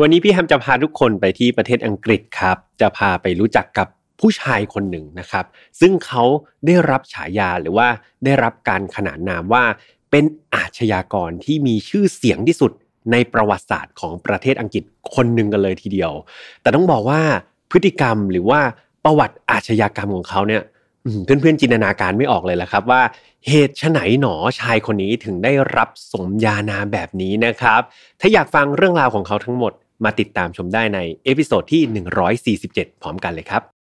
วันนี้พี่แฮมจะพาทุกคนไปที่ประเทศอังกฤษครับ จะพาไปรู้จักกับผู้ชายคนหนึ่งนะครับ ซึ่งเขาได้รับฉายาหรือว่าได้รับการขนานนามว่า เป็นอาชญากรที่มีชื่อเสียงที่สุดในประวัติศาสตร์ของประเทศอังกฤษคนหนึ่งกันเลยทีเดียว แต่ต้องบอกว่าพฤติกรรมหรือว่าประวัติอาชญากรรมของเขาเนี่ยเพื่อนๆจินตนาการไม่ออกเลยละครับว่าเหตุไฉนหนอชายคนนี้ถึงได้รับสมญานาแบบนี้นะครับ ถ้าอยากฟังเรื่องราวของเขาทั้งหมด มาติดตามชมได้ในเอพิโซดที่ 147 พร้อมกันเลยครับ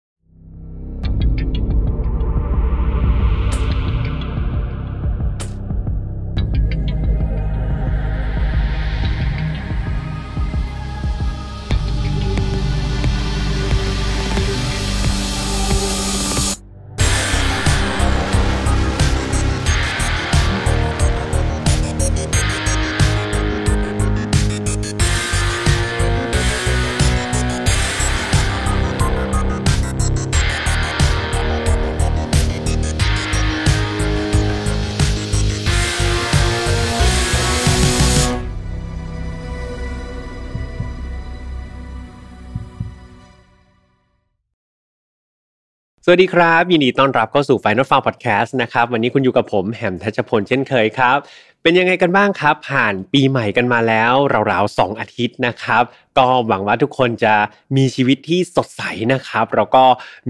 สวัสดีครับ ยินดีต้อนรับเข้าสู่ Final Farm Podcast นะครับ วันนี้คุณอยู่กับผมแหมทัชพลเช่นเคยครับ เป็นยังไงกันบ้างครับ ผ่านปีใหม่กันมาแล้วราวๆสองอาทิตย์นะครับ ก็หวังว่าทุกคนจะมีชีวิตที่สดใสนะครับ แล้วก็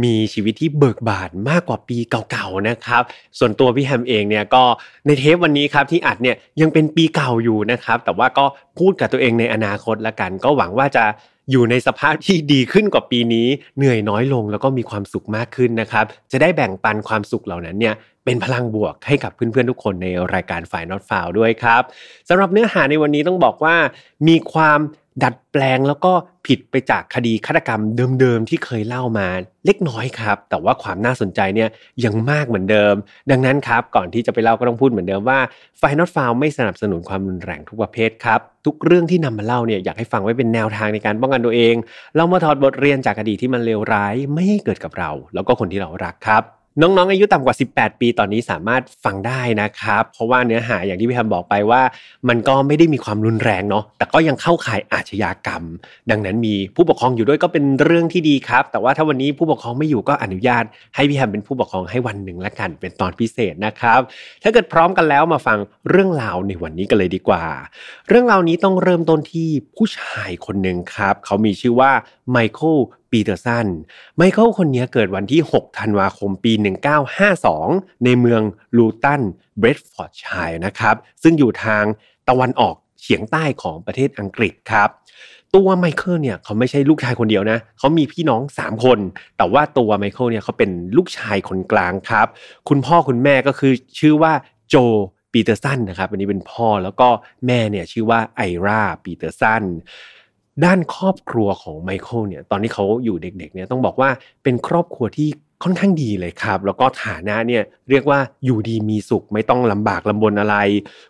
มีชีวิตที่เบิกบานมากกว่าปีเก่าๆนะครับ ส่วนตัวพี่แฮมเองเนี่ยก็ในเทปวันนี้ครับที่อัดเนี่ยยังเป็นปีเก่าอยู่นะครับ แต่ว่าก็พูดกับตัวเองในอนาคตละกัน ก็หวังว่าจะ อยู่ในสภาพที่ดีขึ้นกว่าปีนี้ เหนื่อยน้อยลงแล้วก็มีความสุขมากขึ้นนะครับ จะได้แบ่งปันความสุขเหล่านั้นเนี่ยเป็นพลังบวกให้กับเพื่อนๆทุกคนในรายการฝ่ายนอตฟาวด้วยครับสำหรับเนื้อหาในวันนี้ต้องบอกว่า มีความ ดัดแปลงแล้วก็ผิดไปจากคดีฆาตกรรมเดิมๆที่เคยเล่ามาเล็กน้อยครับ แต่ว่าความน่าสนใจเนี่ยยังมากเหมือนเดิม ดังนั้นครับ ก่อนที่จะไปเล่าก็ต้องพูดเหมือนเดิมว่าไฟนอตฟาวไม่สนับสนุนความรุนแรงทุกประเภทครับ ทุกเรื่องที่นำมาเล่าเนี่ยอยากให้ฟังไว้เป็นแนวทางในการป้องกันตัวเอง เรามาถอดบทเรียนจากอดีที่มันเลวร้ายไม่ให้เกิดกับเรา แล้วก็คนที่เรารักครับ น้องๆ อายุต่ำกว่า 18 ปีตอนนี้สามารถฟังได้นะครับ เพราะว่าเนื้อหาอย่างที่พี่แฮมบอกไปว่า มันก็ไม่ได้มีความรุนแรงเนาะแต่ก็ยังเข้าข่ายอาชญากรรม ดังนั้นมีผู้ปกครองอยู่ด้วยก็เป็นเรื่องที่ดีครับ แต่ว่าถ้าวันนี้ผู้ปกครองไม่อยู่ก็อนุญาต ให้พี่แฮมเป็นผู้ปกครองให้วันหนึ่งละกันเป็นตอนพิเศษนะครับ ถ้าเกิดพร้อมกันแล้วมาฟังเรื่องราวในวันนี้กันเลยดีกว่า เรื่องราวนี้ต้องเริ่มต้นที่ผู้ชายคนหนึ่งครับ เขามีชื่อว่า ไมเคิลปีเตอร์สัน ไมเคิลคนนี้เกิดวันที่ 6 ธันวาคมปี 1952 ในเมืองลูตัน เบดฟอร์ดเชียร์นะครับ ซึ่งอยู่ทางตะวันออกเฉียงใต้ของประเทศอังกฤษครับ ตัวไมเคิลเนี่ยเขาไม่ใช่ลูกชายคนเดียวนะ เขามีพี่น้อง 3 คน แต่ว่าตัวไมเคิลเนี่ยเขาเป็นลูกชายคนกลางครับ คุณพ่อคุณแม่ก็คือชื่อว่าโจปีเตอร์สันนะครับ อันนี้เป็นพ่อแล้วก็แม่เนี่ยชื่อว่าไอราปีเตอร์สัน ด้านครอบครัวของไมเคิลเนี่ยตอนที่เขาอยู่เด็กๆเนี่ยต้องบอกว่าเป็นครอบครัวที่ค่อนข้างดีเลยครับ แล้วก็ฐานะเนี่ยเรียกว่าอยู่ดีมีสุขไม่ต้องลำบากลำบนอะไร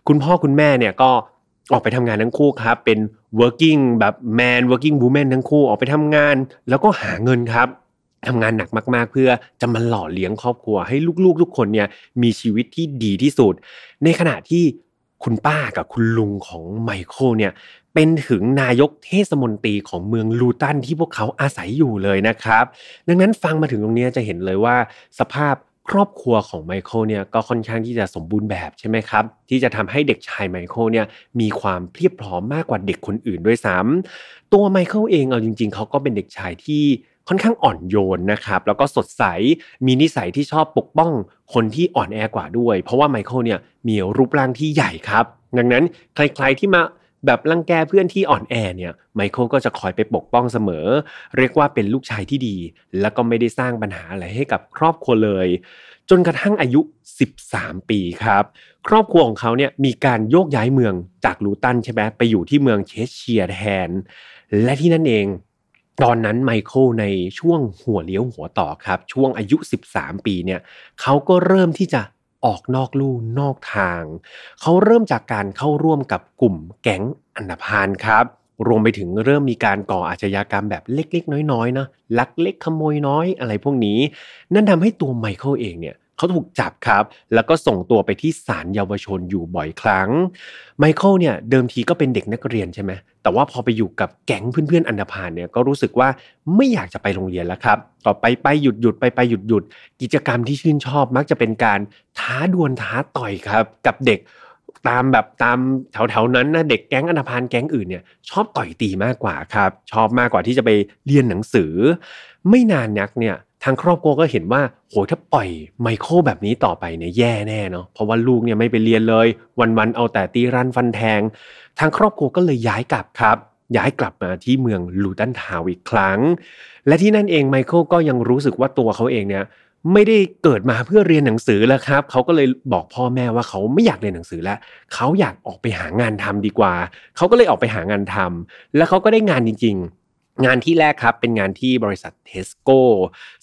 คุณพ่อคุณแม่เนี่ยก็ออกไปทำงานทั้งคู่ครับเป็น working แบบ man working woman ทั้งคู่ออกไปทำงาน แล้วก็หาเงินครับทำงานหนักมากๆ เพื่อจะมาหล่อเลี้ยงครอบครัว ให้ลูกๆ ทุกคนเนี่ยมีชีวิตที่ดีที่สุด ในขณะที่คุณป้ากับคุณลุงของไมเคิลเนี่ย เป็นถึงนายกเทศมนตรีของเมืองลูตันที่พวกเขาอาศัยอยู่เลยนะครับ ดังนั้นฟังมาถึงตรงนี้จะเห็นเลยว่าสภาพครอบครัวของไมเคิลเนี่ยก็ค่อนข้างที่จะสมบูรณ์แบบใช่ไหมครับ ที่จะทำให้เด็กชายไมเคิลเนี่ยมีความเพียบพร้อมมากกว่าเด็กคนอื่นด้วยซ้ำตัวไมเคิลเองเอาจริง ๆ เขาก็เป็นเด็กชายที่ค่อนข้างอ่อนโยนนะครับ แล้วก็สดใสมีนิสัยที่ชอบปกป้องคนที่อ่อนแอกว่าด้วย เพราะว่าไมเคิลเนี่ยมีรูปร่างที่ใหญ่ครับ ดังนั้นใครๆที่มา แบบรังแกเพื่อนที่อ่อนแอเนี่ยไมเคิลก็จะคอยไปปกป้องเสมอ เรียกว่าเป็นลูกชายที่ดี แล้วก็ไม่ได้สร้างปัญหาอะไรให้กับครอบครัวเลย จนกระทั่งอายุ 13 ปีครับ ครอบครัวของเขาเนี่ยมีการโยกย้ายเมืองจากลูตันใช่ไหมไปอยู่ที่เมืองเชสเชียร์แทน และที่นั่นเองตอนนั้นไมเคิลในช่วงหัวเลี้ยวหัวต่อครับ ช่วงอายุ 13 ปีเนี่ยเขาก็เริ่มที่จะ ออกนอกลู่นอกทาง เขาเริ่มจากการเข้าร่วมกับกลุ่มแก๊งอันธพาลครับ รวมไปถึงเริ่มมีการก่ออาชญากรรมแบบเล็กๆ น้อยๆนะลักเล็กขโมยน้อยอะไรพวกนี้ นั่นทำให้ตัวไมเคิลเองเนี่ย เขาถูกจับครับ แล้วก็ส่งตัวไปที่ศาลเยาวชนอยู่บ่อยครั้ง ไมเคิลเนี่ยเดิมทีก็เป็นเด็กนักเรียนใช่ไหมแต่ว่าพอไปอยู่กับแก๊งเพื่อนๆอันดาพานเนี่ยก็รู้สึกว่าไม่อยากจะไปโรงเรียนแล้วครับก็ไปไปหยุดหยุดไปไปหยุดหยุดกิจกรรมที่ชื่นชอบมักจะเป็นการท้าดวลท้าต่อยครับ กับเด็กตามแบบตามแถวๆนั้นนะเด็กแก๊งอันดาพานแก๊งอื่นเนี่ยชอบต่อยตีมากกว่าครับ ชอบมากกว่าที่จะไปเรียนหนังสือ ไม่นานนักเนี่ย ทางครอบครัวก็เห็นว่าโหถ้าปล่อยไมเคิลแบบนี้ต่อไปเนี่ยแย่แน่เนาะเพราะว่าลูกเนี่ยไม่ไปเรียนเลย วันๆเอาแต่ตีรันฟันแทง ทางครอบครัวก็เลยย้ายกลับครับ ย้ายกลับมาที่เมืองลูตันทาวอีกครั้ง และที่นั่นเองไมเคิลก็ยังรู้สึกว่าตัวเขาเองเนี่ยไม่ได้เกิดมาเพื่อเรียนหนังสือแล้วครับ เขาก็เลยบอกพ่อแม่ว่าเขาไม่อยากเรียนหนังสือแล้ว เขาอยากออกไปหางานทำดีกว่า เขาก็เลยออกไปหางานทำแล้วเขาก็ได้งานจริงๆ งานที่แรกครับเป็นงานที่บริษัทเทสโก้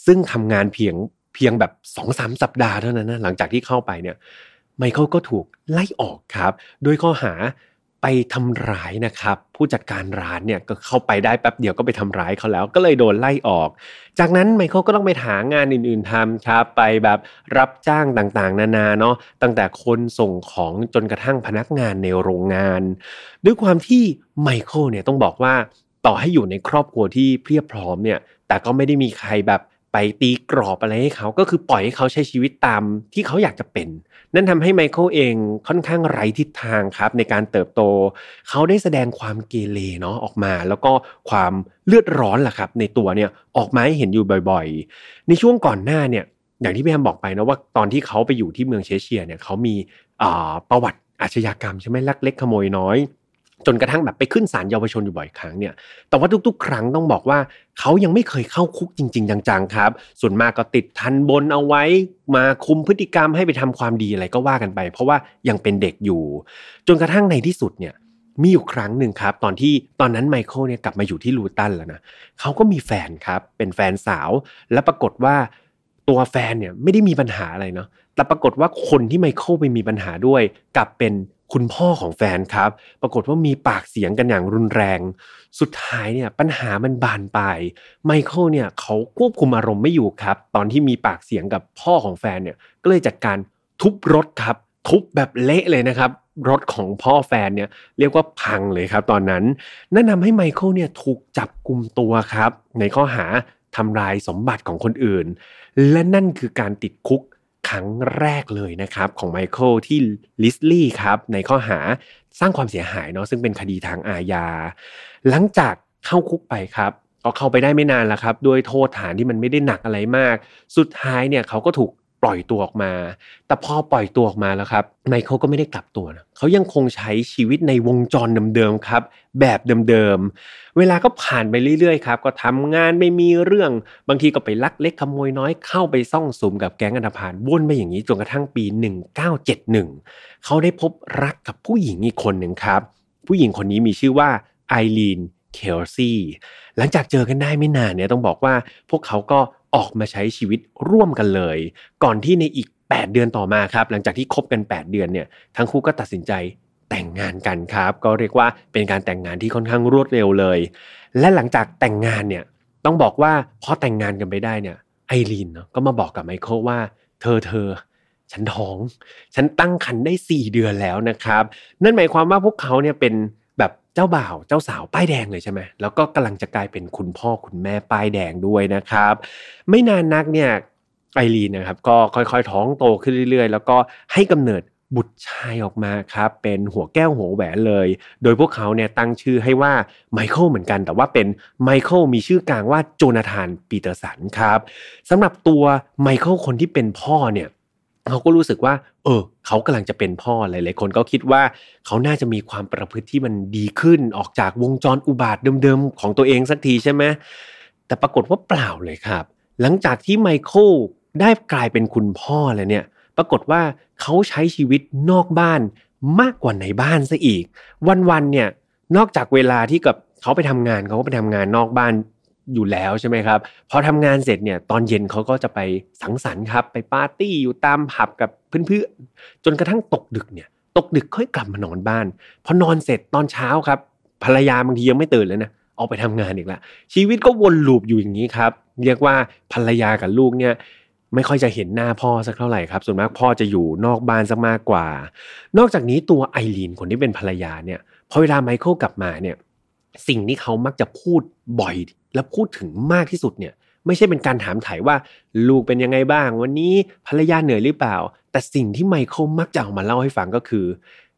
ซึ่งทำงานเพียงเพียงแบบสองสามสัปดาห์เท่านั้นนะหลังจากที่เข้าไปเนี่ยไมเคิลก็ถูกไล่ออกครับโดยข้อหาไปทำร้ายนะครับผู้จัดการร้านเนี่ยก็เข้าไปได้แป๊บเดียวก็ไปทำร้ายเขาแล้ว ก็เลยโดนไล่ออก จากนั้นไมเคิลก็ต้องไปหางานอื่นๆทำครับไปแบบรับจ้างต่างๆ นานาเนาะตั้งแต่คนส่งของจนกระทั่งพนักงานในโรงงาน ด้วยความที่ไมเคิลเนี่ยต้องบอกว่า ต่อให้อยู่ในครอบครัวที่เพียบพร้อมเนี่ย แต่ก็ไม่ได้มีใครแบบไปตีกรอบอะไรให้เขา ก็คือปล่อยให้เขาใช้ชีวิตตามที่เขาอยากจะเป็น นั่นทำให้ไมเคิลเองค่อนข้างไร้ทิศทางครับ ในการเติบโต เขาได้แสดงความเกเรเนาะออกมา แล้วก็ความเลือดร้อนแหละครับ ในตัวเนี่ยออกมาให้เห็นอยู่บ่อยๆ ในช่วงก่อนหน้าเนี่ย อย่างที่พี่แอมบอกไปนะว่าตอนที่เขาไปอยู่ที่เมืองเชเชียเนี่ยเขามีประวัติอาชญากรรมใช่ไหมลักเล็กขโมยน้อย จนกระทั่งแบบไปขึ้นศาลเยาวชนอยู่บ่อยครั้งเนี่ย แต่ว่าทุกๆ ครั้งต้องบอกว่าเขายังไม่เคยเข้าคุกจริง ๆ จังๆครับ ส่วนมากก็ติดทันบนเอาไว้มาคุมพฤติกรรมให้ไปทำความดีอะไรก็ว่ากันไป เพราะว่ายังเป็นเด็กอยู่ จนกระทั่งในที่สุดเนี่ยมีอยู่ครั้งหนึ่งครับ ตอนที่ตอนนั้นไมเคิลเนี่ยกลับมาอยู่ที่ลูตันแล้วนะเขาก็มีแฟนครับ เป็นแฟนสาว และปรากฏว่าตัวแฟนเนี่ยไม่ได้มีปัญหาอะไรเนาะแต่ปรากฏว่าคนที่ไมเคิลไปมีปัญหาด้วยกลับเป็น คุณพ่อของแฟนครับ ปรากฏว่ามีปากเสียงกันอย่างรุนแรง สุดท้ายเนี่ยปัญหามันบานปลายไมเคิลเนี่ยเขาควบคุมอารมณ์ไม่อยู่ครับ ตอนที่มีปากเสียงกับพ่อของแฟนเนี่ยก็เลยจัดการทุบรถครับ ทุบแบบเละเลยนะครับ รถของพ่อแฟนเนี่ยเรียกว่าพังเลยครับ ตอนนั้นนั่นทาให้ไมเคิลเนี่ยถูกจับกลุ่มตัวครับ ในข้อหาทำลายสมบัติของคนอื่น และนั่นคือการติดคุก ครั้งแรกเลยนะครับของไมเคิลที่ลิสลี่ครับในข้อหาสร้างความเสียหายเนาะซึ่งเป็นคดีทางอาญา หลังจากเข้าคุกไปครับก็เข้าไปได้ไม่นานแล้วครับ ด้วยโทษฐานที่มันไม่ได้หนักอะไรมาก สุดท้ายเนี่ยเขาก็ถูก ปล่อยตัวออกมา แต่พอปล่อยตัวออกมาแล้วครับไมเคิลก็ไม่ได้กลับตัวนะเขายังคงใช้ชีวิตในวงจรเดิมๆครับ แบบเดิมๆ เวลาก็ผ่านไปเรื่อยๆครับ ก็ทำงานไม่มีเรื่อง บางทีก็ไปลักเล็กขโมยน้อยเข้าไปซ่องสุมกับแก๊งอันธพาลวนไปอย่างนี้จนกระทั่งปี 1971 เขาได้พบรักกับผู้หญิงอีกคนหนึ่งครับ ผู้หญิงคนนี้มีชื่อว่าไอรีนเคลซี่หลังจากเจอกันได้ไม่นานเนี่ยต้องบอกว่าพวกเขาก็ ออกมาใช้ชีวิตร่วมกันเลย ก่อนที่ในอีก 8 เดือนต่อมาครับ หลังจากที่คบกัน 8 เดือนเนี่ยทั้งคู่ก็ตัดสินใจแต่งงานกันครับ ก็เรียกว่าเป็นการแต่งงานที่ค่อนข้างรวดเร็วเลย และหลังจากแต่งงานเนี่ยต้องบอกว่าพอแต่งงานกันไปได้เนี่ยไอรีนเนาะก็มาบอกกับไมเคิลว่า เธอเธอฉันท้อง ฉันตั้งครรภ์ได้ 4 เดือนแล้วนะครับ นั่นหมายความว่าพวกเขาเนี่ยเป็น แบบเจ้าบ่าวเจ้าสาวป้ายแดงเลยใช่ไหมแล้วก็กำลังจะกลายเป็นคุณพ่อคุณแม่ป้ายแดงด้วยนะครับ ไม่นานนักเนี่ยไอรีนนะครับก็ค่อยๆท้องโตขึ้นเรื่อยๆ แล้วก็ให้กำเนิดบุตรชายออกมาครับ เป็นหัวแก้วหัวแหวนเลย โดยพวกเขาเนี่ยตั้งชื่อให้ว่าไมเคิลเหมือนกัน แต่ว่าเป็นไมเคิลมีชื่อกลางว่าโจนาธานปีเตอร์สันครับสำหรับตัวไมเคิลคนที่เป็นพ่อเนี่ย เขาก็รู้สึกว่า เออ เขากำลังจะเป็นพ่อหลายๆคนก็คิดว่าเขาน่าจะมีความประพฤติที่มันดีขึ้นออกจากวงจรอุบาทว์เดิมๆของตัวเองสักทีใช่ไหมแต่ปรากฏว่าเปล่าเลยครับ หลังจากที่ไมเคิลได้กลายเป็นคุณพ่อแล้วเนี่ย ปรากฏว่าเขาใช้ชีวิตนอกบ้านมากกว่าในบ้านซะอีก วันๆเนี่ยนอกจากเวลาที่กับเขาไปทำงานเขาก็ไปทำงานนอกบ้าน อยู่แล้วใช่ไหมครับพอทำงานเสร็จเนี่ยตอนเย็นเขาก็จะไปสังสรรค์ครับ ไปปาร์ตี้อยู่ตามผับกับเพื่อนๆจนกระทั่งตกดึกเนี่ย ตกดึกค่อยกลับมานอนบ้าน พอนอนเสร็จตอนเช้าครับ ภรรยาบางทียังไม่ตื่นเลยนะออกไปทำงานอีกละชีวิตก็วนลูปอยู่อย่างนี้ครับ เรียกว่าภรรยากับลูกเนี่ยไม่ค่อยจะเห็นหน้าพ่อสักเท่าไหร่ครับ ส่วนมากพ่อจะอยู่นอกบ้านสักมากกว่า นอกจากนี้ตัวไอรีนคนที่เป็นภรรยาเนี่ยพอเวลาไมเคิลกลับมาเนี่ย สิ่งที่เขามักจะพูดบ่อย และพูดถึงมากที่สุดเนี่ยไม่ใช่เป็นการถามถ่ายว่าลูกเป็นยังไงบ้าง วันนี้ภรรยาเหนื่อยหรือเปล่า แต่สิ่งที่ไมเคิลมักจะออกมาเล่าให้ฟังก็คือ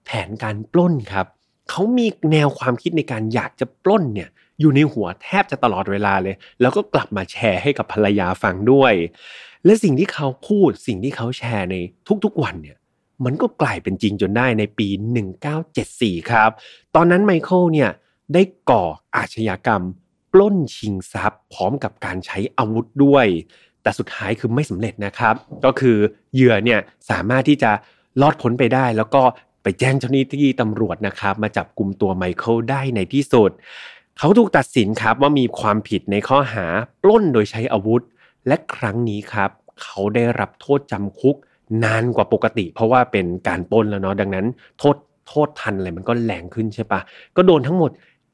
แผนการปล้นครับเขามีแนวความคิดในการอยากจะปล้นเนี่ยอยู่ในหัวแทบจะตลอดเวลาเลย แล้วก็กลับมาแชร์ให้กับภรรยาฟังด้วย และสิ่งที่เขาพูดสิ่งที่เขาแชร์ในทุกๆวันเนี่ยมันก็กลายเป็นจริงจนได้ในปี 1974 ครับ ตอนนั้นไมเคิลเนี่ย ได้ก่ออาชญากรรม ปล้นชิงทรัพย์ พร้อมกับการใช้อาวุธด้วย แต่สุดท้ายคือไม่สำเร็จนะครับ ก็คือเหยื่อเนี่ยสามารถที่จะรอดพ้นไปได้ แล้วก็ไปแจ้งเจ้าหน้าที่ตำรวจนะครับ มาจับกลุ่มตัวไมเคิลได้ในที่สุด เขาถูกตัดสินครับว่ามีความผิดในข้อหาปล้นโดยใช้อาวุธ และครั้งนี้ครับ เขาได้รับโทษจำคุกนานกว่าปกติ เพราะว่าเป็นการปล้นแล้วเนาะดังนั้น โทษโทษทันอะไรมันก็แรงขึ้นใช่ปะก็โดนทั้งหมด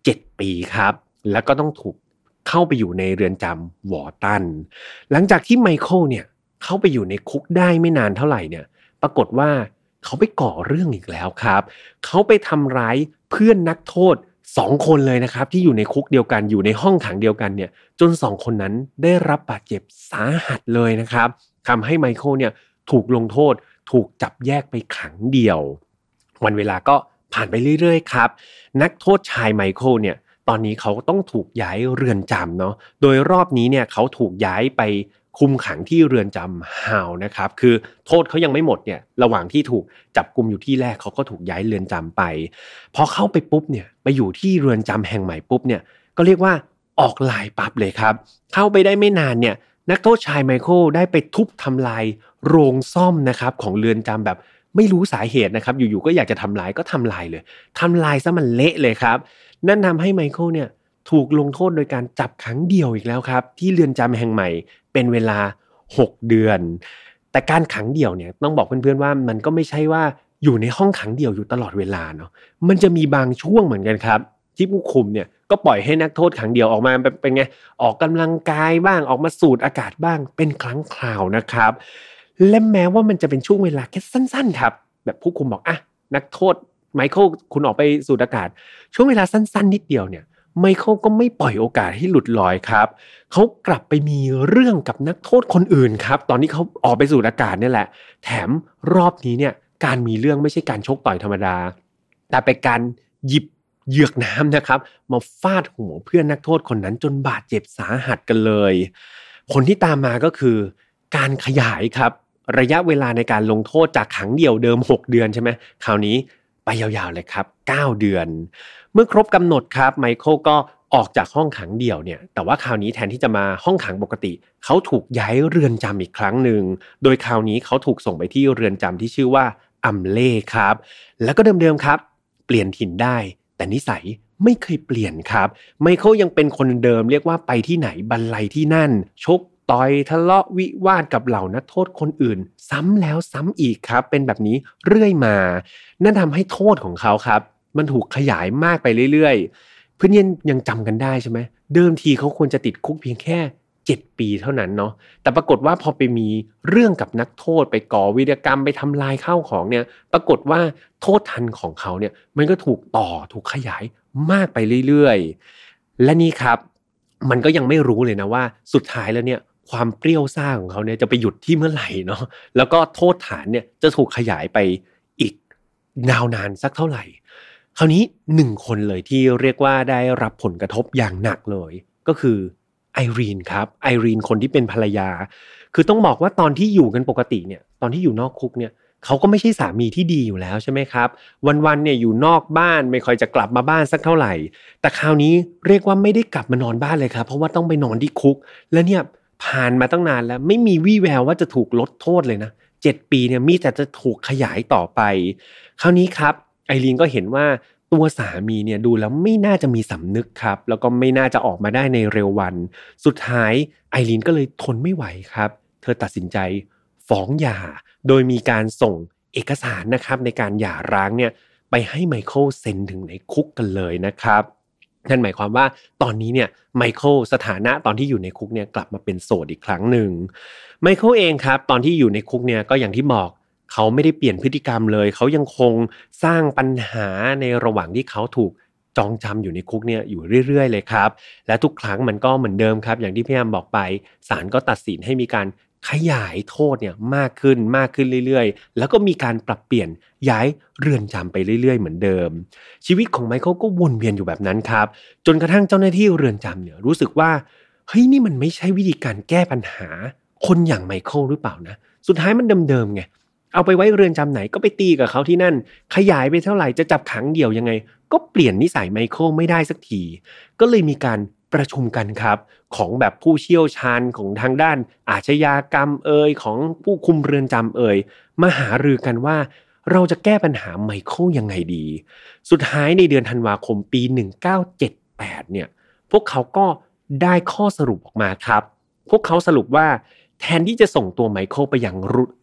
7 ปีครับ แล้วก็ต้องถูกเข้าไปอยู่ในเรือนจำวอร์ตัน หลังจากที่ไมเคิลเนี่ยเข้าไปอยู่ในคุกได้ไม่นานเท่าไหร่เนี่ยปรากฏว่าเขาไปก่อเรื่องอีกแล้วครับ เขาไปทำร้ายเพื่อนนักโทษสองคนเลยนะครับ ที่อยู่ในคุกเดียวกันอยู่ในห้องขังเดียวกันเนี่ยจนสองคนนั้นได้รับบาดเจ็บสาหัสเลยนะครับทำให้ไมเคิลเนี่ยถูกลงโทษถูกจับแยกไปขังเดียว วันเวลาก็ ผ่านไปเรื่อยๆครับ นักโทษชายไมเคิลเนี่ยตอนนี้เขาต้องถูกย้ายเรือนจำเนาะโดยรอบนี้เนี่ยเขาถูกย้ายไปคุมขังที่เรือนจำฮาวนะครับ คือโทษเขายังไม่หมดเนี่ยระหว่างที่ถูกจับกลุ่มอยู่ที่แรกเขาก็ถูกย้ายเรือนจำไปพอเข้าไปปุ๊บเนี่ยไปอยู่ที่เรือนจำแห่งใหม่ปุ๊บเนี่ยก็เรียกว่าออกลายปั๊บเลยครับ เข้าไปได้ไม่นานเนี่ยนักโทษชายไมเคิลได้ไปทุบทำลายโรงซ่อมนะครับของเรือนจำแบบ ไม่รู้สาเหตุนะครับ อยู่ๆก็อยากจะทำลายก็ทำลายเลยทำลายซะมันเละเลยครับ นั่นทาให้ไมเคิลเนี่ยถูกลงโทษโดยการจับขังเดี่ยวอีกแล้วครับ ที่เรือนจำแห่งใหม่เป็นเวลา 6 เดือน แต่การขังเดี่ยวเนี่ยต้องบอกเพื่อนๆว่ามันก็ไม่ใช่ว่าอยู่ในห้องขังเดี่ยวอยู่ตลอดเวลาเนาะมันจะมีบางช่วงเหมือนกันครับที่ผู้คุมเนี่ยก็ปล่อยให้นักโทษขังเดี่ยวออกมาเป็นไงออกกำลังกายบ้างออกมาสูดอากาศบ้างเป็นครั้งคราวนะครับ และแม้ว่ามันจะเป็นช่วงเวลาแค่สั้น ๆ ครับ แบบผู้คุมบอกอะนักโทษไมเคิลคุณออกไปสูดอากาศ ช่วงเวลาสั้น ๆ นิดเดียวเนี่ยไมเคิลก็ไม่ปล่อยโอกาสให้หลุดลอยครับ เขากลับไปมีเรื่องกับนักโทษคนอื่นครับ ตอนที่เขาออกไปสู่อากาศนี่แหละ แถมรอบนี้เนี่ยการมีเรื่องไม่ใช่การชกต่อยธรรมดา แต่เป็นการหยิบเหยือกน้ำนะครับ มาฟาดหัวเพื่อนนักโทษคนนั้นจนบาดเจ็บสาหัสกันเลยผลที่ตามมาก็คือ การขยายครับ ระยะเวลาในการลงโทษจากขังเดี่ยวเดิม 6 เดือนใช่ไหมคราวนี้ไปยาวๆเลยครับ 9 เดือน เมื่อครบกำหนดครับไมเคิลก็ออกจากห้องขังเดี่ยวเนี่ย แต่ว่าคราวนี้แทนที่จะมาห้องขังปกติ เขาถูกย้ายเรือนจำอีกครั้งหนึ่ง โดยคราวนี้เขาถูกส่งไปที่เรือนจำที่ชื่อว่าอัมเล่ครับ แล้วก็เดิมๆครับ เปลี่ยนถิ่นได้ แต่นิสัยไม่เคยเปลี่ยนครับ ไมเคิลยังเป็นคนเดิมเรียกว่าไปที่ไหนบรรลัยที่นั่น ชก ต่อยทะเลาะวิวาทกับเหล่านักโทษคนอื่น ซ้ำแล้วซ้ำอีกครับ เป็นแบบนี้เรื่อยมา นั่นทำให้โทษของเขาครับ มันถูกขยายมากไปเรื่อยๆ เพื่อนยังยังจำกันได้ใช่ไหมเดิมทีเขาควรจะติดคุกเพียงแค่ 7 ปีเท่านั้นเนาะแต่ปรากฏว่าพอไปมีเรื่องกับนักโทษไปก่อวิรกรรมไปทำลายข้าวของเนี่ย ปรากฏว่าโทษทันของเขาเนี่ยมันก็ถูกต่อถูกขยายมากไปเรื่อยๆ และนี่ครับ มันก็ยังไม่รู้เลยนะว่า สุดท้ายแล้วเนี่ย ความเปรี้ยวซ่าของเขาเนี่ยจะไปหยุดที่เมื่อไหร่เนาะแล้วก็โทษฐานเนี่ยจะถูกขยายไปอีกนาวนานสักเท่าไหร่ คราวนี้หนึ่งคนเลยที่เรียกว่าได้รับผลกระทบอย่างหนักเลย ก็คือไอรีนครับไอรีนคนที่เป็นภรรยา คือต้องบอกว่าตอนที่อยู่กันปกติเนี่ยตอนที่อยู่นอกคุกเนี่ยเขาก็ไม่ใช่สามีที่ดีอยู่แล้วใช่ไหมครับ วันๆเนี่ยอยู่นอกบ้านไม่ค่อยจะกลับมาบ้านสักเท่าไหร่ แต่คราวนี้เรียกว่าไม่ได้กลับมานอนบ้านเลยครับ เพราะว่าต้องไปนอนที่คุก แล้วเนี่ย ผ่านมาตั้งนานแล้ว ไม่มีวี่แววว่าจะถูกลดโทษเลยนะเจ็ดปีเนี่ยมีแต่จะถูกขยายต่อไป คราวนี้ครับไอรีนก็เห็นว่าตัวสามีเนี่ยดูแล้วไม่น่าจะมีสำนึกครับ แล้วก็ไม่น่าจะออกมาได้ในเร็ววัน สุดท้ายไอรีนก็เลยทนไม่ไหวครับ เธอตัดสินใจฟ้องหย่า โดยมีการส่งเอกสารนะครับในการหย่าร้างเนี่ยไปให้ไมเคิลเซ็นถึงในคุกกันเลยนะครับ นั่นหมายความว่าตอนนี้เนี่ยไมเคิลสถานะตอนที่อยู่ในคุกเนี่ยกลับมาเป็นโสดอีกครั้งหนึ่งไมเคิลเองครับ ตอนที่อยู่ในคุกเนี่ยก็อย่างที่บอกเขาไม่ได้เปลี่ยนพฤติกรรมเลย เขายังคงสร้างปัญหาในระหว่างที่เขาถูกจองจำอยู่ในคุกเนี่ยอยู่เรื่อยๆเลยครับ และทุกครั้งมันก็เหมือนเดิมครับ อย่างที่พี่แอมบอกไปศาลก็ตัดสินให้มีการ ขยายโทษเนี่ยมากขึ้นมากขึ้นเรื่อยๆ แล้วก็มีการปรับเปลี่ยนย้ายเรือนจำไปเรื่อยๆ เหมือนเดิม ชีวิตของไมเคิลก็วนเวียนอยู่แบบนั้นครับ จนกระทั่งเจ้าหน้าที่เรือนจำเนี่ยรู้สึกว่าเฮ้ยนี่มันไม่ใช่วิธีการแก้ปัญหา คนอย่างไมเคิลหรือเปล่านะ สุดท้ายมันเดิมๆไงเอาไปไว้เรือนจำไหนก็ไปตีกับเขาที่นั่น ขยายไปเท่าไหร่จะจับขังเดี่ยวยังไง ก็เปลี่ยนนิสัยไมเคิลไม่ได้สักที ก็เลยมีการ ประชุมกันครับ ของแบบผู้เชี่ยวชาญของทางด้านอาชญากรรมเอ่ยของผู้คุมเรือนจำเอ่ยมาหารือกันว่าเราจะแก้ปัญหาไมเคิลยังไงดี สุดท้ายในเดือนธันวาคมปี 1978 เนี่ย พวกเขาก็ได้ข้อสรุปออกมาครับ พวกเขาสรุปว่าแทนที่จะส่งตัวไมเคิลไปยัง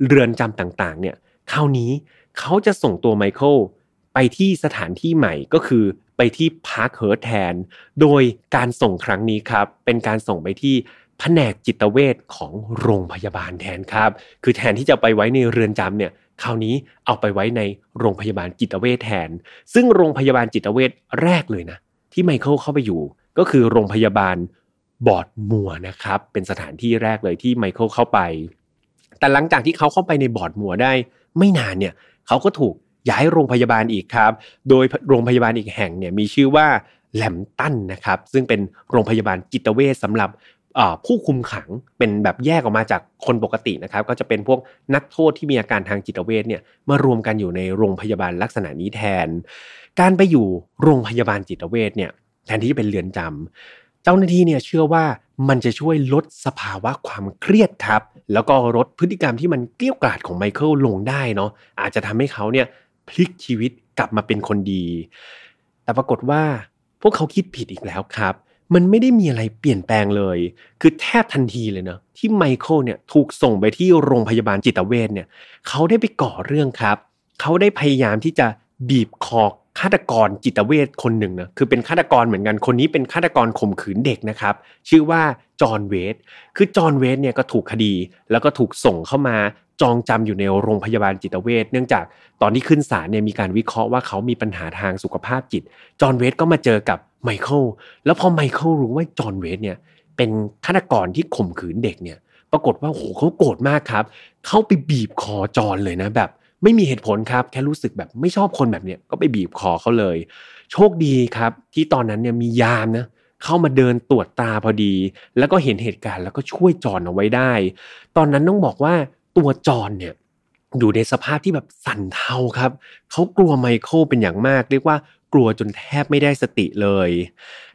เรือนจำต่างๆ เนี่ย คราวนี้เขาจะส่งตัวไมเคิล ไปที่สถานที่ใหม่ก็คือไปที่พาร์คเฮิร์ทแทน โดยการส่งครั้งนี้ครับ เป็นการส่งไปที่แผนกจิตเวชของโรงพยาบาลแทนครับ คือแทนที่จะไปไว้ในเรือนจำเนี่ย คราวนี้เอาไปไว้ในโรงพยาบาลจิตเวชแทน ซึ่งโรงพยาบาลจิตเวชแรกเลยนะ ที่ไมเคิลเข้าไปอยู่ ก็คือโรงพยาบาลบอดมัวนะครับ เป็นสถานที่แรกเลยที่ไมเคิลเข้าไป แต่หลังจากที่เขาเข้าไปในบอดมัวได้ ไม่นานเนี่ย เขาก็ถูก ย้ายโรงพยาบาลอีกครับ โดยโรงพยาบาลอีกแห่งเนี่ยมีชื่อว่าแลมตันนะครับซึ่งเป็นโรงพยาบาลจิตเวชสำหรับผู้คุมขังเป็นแบบแยกออกมาจากคนปกตินะครับ ก็จะเป็นพวกนักโทษที่มีอาการทางจิตเวชเนี่ยมารวมกันอยู่ในโรงพยาบาลลักษณะนี้แทน การไปอยู่โรงพยาบาลจิตเวชเนี่ยแทนที่จะเป็นเรือนจำเจ้าหน้าที่เนี่ยเชื่อว่ามันจะช่วยลดสภาวะความเครียดครับ แล้วก็ลดพฤติกรรมที่มันเกรี้ยวกราดของไมเคิลลงได้เนาะอาจจะทำให้เขาเนี่ย พลิกชีวิตกลับมาเป็นคนดี แต่ปรากฏว่าพวกเขาคิดผิดอีกแล้วครับ มันไม่ได้มีอะไรเปลี่ยนแปลงเลย คือแทบทันทีเลยนะที่ไมเคิลเนี่ยถูกส่งไปที่โรงพยาบาลจิตเวชเนี่ยเขาได้ไปก่อเรื่องครับ เขาได้พยายามที่จะบีบคอฆาตกรจิตเวชคนหนึ่งนะคือเป็นฆาตกรเหมือนกันคนนี้เป็นฆาตกรข่มขืนเด็กนะครับ ชื่อว่าจอห์นเวสคือจอห์นเวสเนี่ยก็ถูกคดี แล้วก็ถูกส่งเข้ามา จองจำอยู่ในโรงพยาบาลจิตเวชเนื่องจากตอนที่ขึ้นศาลเนี่ยมีการวิเคราะห์ว่าเขามีปัญหาทางสุขภาพจิต จอห์นเวสก็มาเจอกับไมเคิลแล้วพอไมเคิลรู้ว่าจอห์นเวสเนี่ยเป็นฆาตกรที่ข่มขืนเด็กเนี่ย ปรากฏว่าโหเขาโกรธมากครับ เข้าไปบีบคอจอห์นเลยนะแบบ ไม่มีเหตุผลครับ แค่รู้สึกแบบไม่ชอบคนแบบเนี้ยก็ไปบีบคอเขาเลย โชคดีครับ ที่ตอนนั้นเนี่ยมียามนะเข้ามาเดินตรวจตาพอดี แล้วก็เห็นเหตุการณ์แล้วก็ช่วยจอนเอาไว้ได้ ตอนนั้นต้องบอกว่า ตัวจอนเนี่ยอยู่ในสภาพที่แบบสั่นเทาครับเขากลัวไมเคิลเป็นอย่างมาก เรียกว่ากลัวจนแทบไม่ได้สติเลย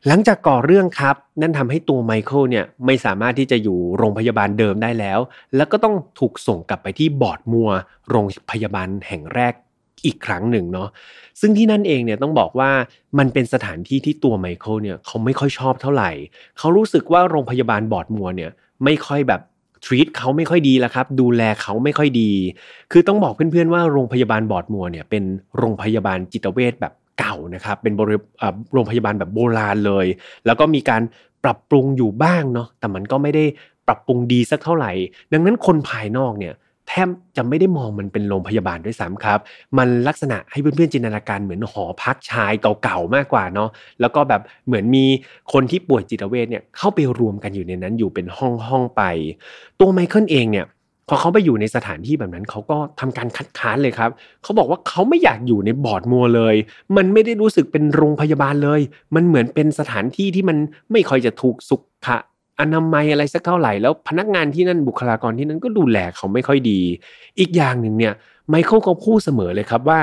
หลังจากก่อเรื่องครับ นั่นทำให้ตัวไมเคิลเนี่ยไม่สามารถที่จะอยู่โรงพยาบาลเดิมได้แล้ว แล้วก็ต้องถูกส่งกลับไปที่บอร์ดมัว โรงพยาบาลแห่งแรกอีกครั้งหนึ่งเนาะซึ่งที่นั่นเองเนี่ยต้องบอกว่ามันเป็นสถานที่ที่ตัวไมเคิลเนี่ยเขาไม่ค่อยชอบเท่าไหร่ เขารู้สึกว่าโรงพยาบาลบอร์ดมัวเนี่ยไม่ค่อยแบบ treat เขาไม่ค่อยดีแล้วครับ ดูแลเขาไม่ค่อยดี คือต้องบอกเพื่อนๆว่าโรงพยาบาลบอดมัวเนี่ยเป็นโรงพยาบาลจิตเวชแบบเก่านะครับเป็นโรงพยาบาลแบบโบราณเลย แล้วก็มีการปรับปรุงอยู่บ้างเนาะแต่มันก็ไม่ได้ปรับปรุงดีสักเท่าไหร่ ดังนั้นคนภายนอกเนี่ย แทบจะไม่ได้มองมันเป็นโรงพยาบาลด้วยซ้ำครับ มันลักษณะให้เพื่อนๆจินตนาการเหมือนหอพักชายเก่าๆมากกว่าเนาะ แล้วก็แบบเหมือนมีคนที่ป่วยจิตเวชเนี่ยเข้าไปรวมกันอยู่ในนั้นอยู่เป็นห้องๆไป ตัวไมเคิลเองเนี่ยพอเขาไปอยู่ในสถานที่แบบนั้นเขาก็ทำการคัดค้านเลยครับ เขาบอกว่าเขาไม่อยากอยู่ในบอร์ดมัวเลย มันไม่ได้รู้สึกเป็นโรงพยาบาลเลย มันเหมือนเป็นสถานที่ที่มันไม่ค่อยจะถูกสุขะ อนามัยอะไรสักเท่าไหร่แล้วพนักงานที่นั่นบุคลากรที่นั่นก็ดูแลเขาไม่ค่อยดี อีกอย่างหนึ่งเนี่ยไมเคิลก็พูดเสมอเลยครับว่า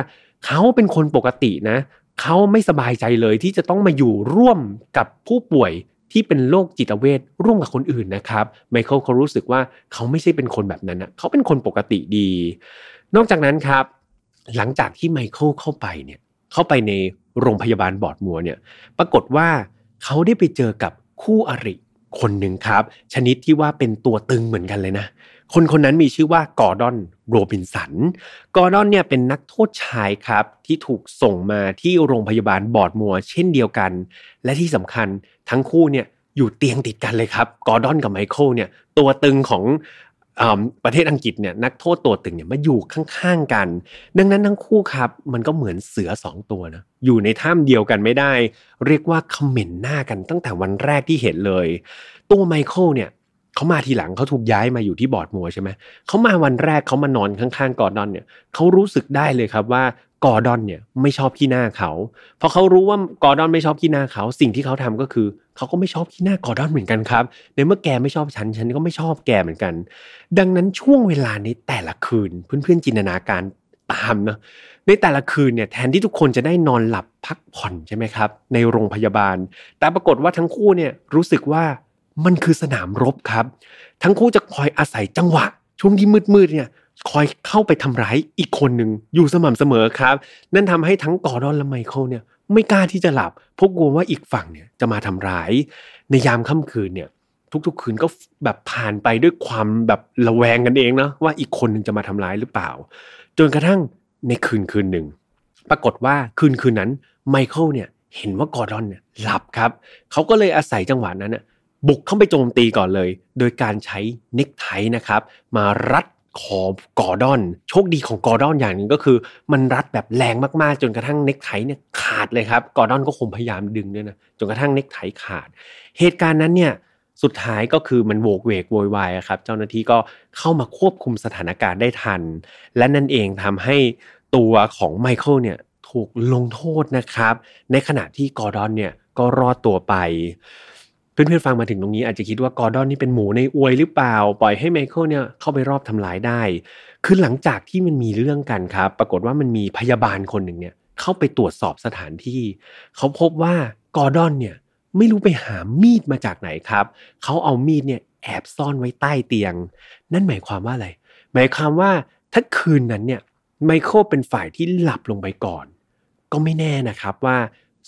เขาเป็นคนปกตินะ เขาไม่สบายใจเลยที่จะต้องมาอยู่ร่วมกับผู้ป่วยที่เป็นโรคจิตเวทร่วมกับคนอื่นนะครับไมเคิลเขารู้สึกว่าเขาไม่ใช่เป็นคนแบบนั้นนะเขาเป็นคนปกติดี นอกจากนั้นครับ หลังจากที่ไมเคิลเข้าไปเนี่ยเข้าไปในโรงพยาบาลบอดมัวเนี่ยปรากฏว่าเขาได้ไปเจอกับคู่อริ คนหนึ่งครับ ชนิดที่ว่าเป็นตัวตึงเหมือนกันเลยนะ คนคนนั้นมีชื่อว่ากอร์ดอนโรบินสัน กอร์ดอนเนี่ยเป็นนักโทษชายครับที่ถูกส่งมาที่โรงพยาบาลบอร์ดมัวเช่นเดียวกัน และที่สำคัญทั้งคู่เนี่ยอยู่เตียงติดกันเลยครับ กอร์ดอนกับไมเคิลเนี่ยตัวตึงของ ประเทศอังกฤษเนี่ยนักโทษตัวตึงเนี่ยมาอยู่ข้างๆกัน ดังนั้นทั้งคู่ครับ มันก็เหมือนเสือสองตัวนะอยู่ในถ้ำเดียวกันไม่ได้ เรียกว่าคอมเมนต์หน้ากันตั้งแต่วันแรกที่เห็นเลย ตัวไมเคิลเนี่ยเขามาทีหลังเขาถูกย้ายมาอยู่ที่บอร์ดมัวใช่ไหมเขามาวันแรกเขามานอนข้างๆกอร์ดอนเนี่ยเขารู้สึกได้เลยครับว่า กอร์ดอนเนี่ยไม่ชอบขี้หน้าเขา เพราะเขารู้ว่ากอร์ดอนไม่ชอบขี้หน้าเขา สิ่งที่เขาทำก็คือ เขาก็ไม่ชอบขี้หน้ากอร์ดอนเหมือนกันครับ ในเมื่อแกไม่ชอบฉัน ฉันก็ไม่ชอบแกเหมือนกัน ดังนั้นช่วงเวลาในแต่ละคืน เพื่อนๆจินตนาการตามนะในแต่ละคืนเนี่ยแทนที่ทุกคนจะได้นอนหลับพักผ่อนใช่ไหมครับ ในโรงพยาบาล แต่ปรากฏว่าทั้งคู่เนี่ยรู้สึกว่ามันคือสนามรบครับ ทั้งคู่จะคอยอาศัยจังหวะ ช่วงที่มืดๆเนี่ย คอยเข้าไปทำร้ายอีกคนหนึ่งอยู่สม่ำเสมอครับ นั่นทำให้ทั้งกอร์ดอนและไมเคิลเนี่ยไม่กล้าที่จะหลับเพราะกลัวว่าอีกฝั่งเนี่ยจะมาทำร้าย ในยามค่ำคืนเนี่ยทุกๆ คืนก็แบบผ่านไปด้วยความแบบระแวงกันเองเนาะว่าอีกคนหนึ่งจะมาทำร้ายหรือเปล่า จนกระทั่งในคืนคืนหนึ่งปรากฏว่าคืนคืนนั้นไมเคิลเนี่ยเห็นว่ากอร์ดอนเนี่ยหลับครับเขาก็เลยอาศัยจังหวะนั้นน่ะบุกเข้าไปโจมตีก่อนเลย โดยการใช้เน็กไทนะครับ มารัด คอกอร์ดอน โชคดีของกอร์ดอนอย่างหนึ่งก็คือ มันรัดแบบแรงมากๆ จนกระทั่งเน็กไทเนี่ยขาดเลยครับกอร์ดอนก็คงพยายามดึงด้วยนะจนกระทั่งเน็กไทขาด เหตุการณ์นั้นเนี่ยสุดท้ายก็คือมันโหวกเหวกโวยวายครับ เจ้าหน้าที่ก็เข้ามาควบคุมสถานการณ์ได้ทัน และนั่นเองทำให้ตัวของไมเคิลเนี่ยถูกลงโทษนะครับ ในขณะที่กอร์ดอนเนี่ยก็รอดตัวไป เพื่อนๆฟังมาถึงตรงนี้อาจจะคิดว่ากอร์ดอนนี่เป็นหมูในอวยหรือเปล่า ปล่อยให้ไมเคิลเนี่ยเข้าไปลอบทำร้ายได้ คือหลังจากที่มันมีเรื่องกันครับ ปรากฏว่ามันมีพยาบาลคนหนึ่งเนี่ยเข้าไปตรวจสอบสถานที่ เขาพบว่ากอร์ดอนเนี่ยไม่รู้ไปหามีดมาจากไหนครับ เขาเอามีดเนี่ยแอบซ่อนไว้ใต้เตียง นั่นหมายความว่าอะไร หมายความว่าถ้าคืนนั้นเนี่ยไมเคิลเป็นฝ่ายที่หลับลงไปก่อน ก็ไม่แน่นะครับว่า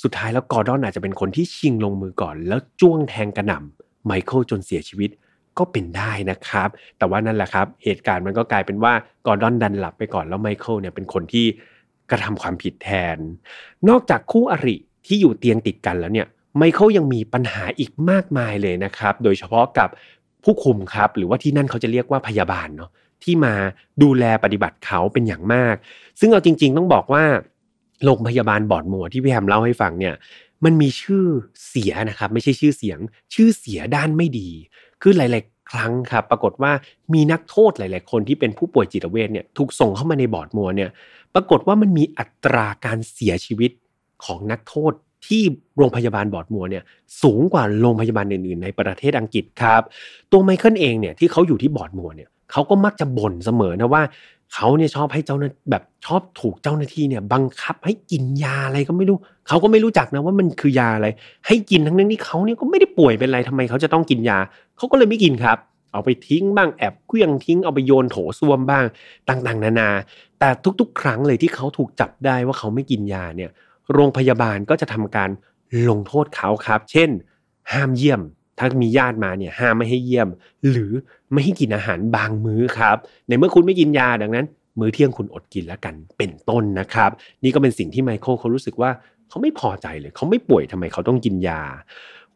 สุดท้ายแล้วกอร์ดอนอาจจะเป็นคนที่ชิงลงมือก่อน แล้วจ้วงแทงกระหน่ำไมเคิลจนเสียชีวิตก็เป็นได้นะครับ แต่ว่านั่นแหละครับ เหตุการณ์มันก็กลายเป็นว่ากอร์ดอนดันหลับไปก่อนแล้วไมเคิลเนี่ยเป็นคนที่กระทำความผิดแทน นอกจากคู่อริที่อยู่เตียงติดกันแล้วเนี่ยไมเคิลยังมีปัญหาอีกมากมายเลยนะครับ โดยเฉพาะกับผู้คุมครับ หรือว่าที่นั่นเขาจะเรียกว่าพยาบาลเนาะที่มาดูแลปฏิบัติเขาเป็นอย่างมาก ซึ่งเอาจริง ๆ ต้องบอกว่า โรงพยาบาลบอดมัวที่พี่แฮมเล่าให้ฟังเนี่ยมันมีชื่อเสียนะครับ ไม่ใช่ชื่อเสียง ชื่อเสียด้านไม่ดี คือหลาย ๆ ครั้งครับ ปรากฏว่ามีนักโทษหลาย ๆ คนที่เป็นผู้ป่วยจิตเวชเนี่ยถูกส่งเข้ามาในบอร์ดมัวเนี่ย ปรากฏว่ามันมีอัตราการเสียชีวิตของนักโทษที่โรงพยาบาลบอดมัวเนี่ยสูงกว่าโรงพยาบาลอื่น ๆ ในประเทศอังกฤษครับ ตัวไมเคิลเองเนี่ยที่เขาอยู่ที่บอดมัวเนี่ยเขาก็มักจะบ่นเสมอนะว่า เขาเนี่ยชอบให้เจ้าหน้าแบบชอบถูกเจ้าหน้าที่เนี่ย บังคับให้กินยาอะไรก็ไม่รู้ เขาก็ไม่รู้จักนะว่ามันคือยาอะไร ให้กินทั้งนั้นที่เขาเนี่ยก็ไม่ได้ป่วยเป็นอะไรทำไมเขาจะต้องกินยา เขาก็เลยไม่กินครับ เอาไปทิ้งบ้างแอบเคลื่องทิ้งเอาไปโยนโถส้วมบ้างต่างๆ นานา แต่ทุกๆ ครั้งเลยที่เขาถูกจับได้ว่าเขาไม่กินยาเนี่ย โรงพยาบาลก็จะทำการลงโทษเขาครับ เช่น ห้ามเยี่ยม ถ้ามีญาติมาเนี่ยห้ามไม่ให้เยี่ยม หรือไม่ให้กินอาหารบางมื้อครับ ในเมื่อคุณไม่กินยาดังนั้น มื้อเที่ยงคุณอดกินแล้วกันเป็นต้นนะครับ นี่ก็เป็นสิ่งที่ไมเคิลเขารู้สึกว่าเขาไม่พอใจเลย เขาไม่ป่วยทำไมเขาต้องกินยา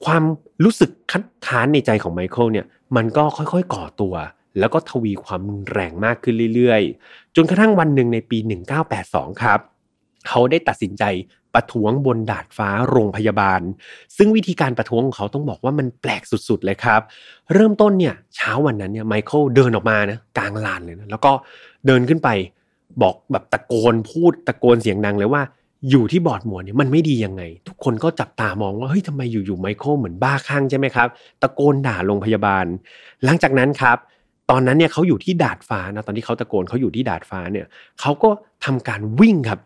ความรู้สึกคัดค้านในใจของไมเคิลเนี่ยมันก็ค่อยๆก่อตัว แล้วก็ทวีความรุนแรงมากขึ้นเรื่อยๆ จนกระทั่งวันหนึ่งในปี 1982 ครับ เขาได้ตัดสินใจ ประท้วงบนดาดฟ้าโรงพยาบาล ซึ่งวิธีการประท้วงของเขาต้องบอกว่ามันแปลกสุดๆเลยครับ เริ่มต้นเนี่ยเช้าวันนั้นเนี่ยไมเคิลเดินออกมานะกลางลานเลยนะแล้วก็เดินขึ้นไปบอกแบบตะโกนพูดตะโกนเสียงดังเลยว่าอยู่ที่บอร์ดหมวเนี่ยมันไม่ดียังไง ทุกคนก็จับตามองว่าเฮ้ยทำไมอยู่ๆไมเคิลเหมือนบ้าคลั่งใช่ไหมครับตะโกนด่าโรงพยาบาล หลังจากนั้นครับตอนนั้นเนี่ยเขาอยู่ที่ดาดฟ้านะตอนที่เขาตะโกนเขาอยู่ที่ดาดฟ้าเนี่ยเขาก็ทำการวิ่งครับ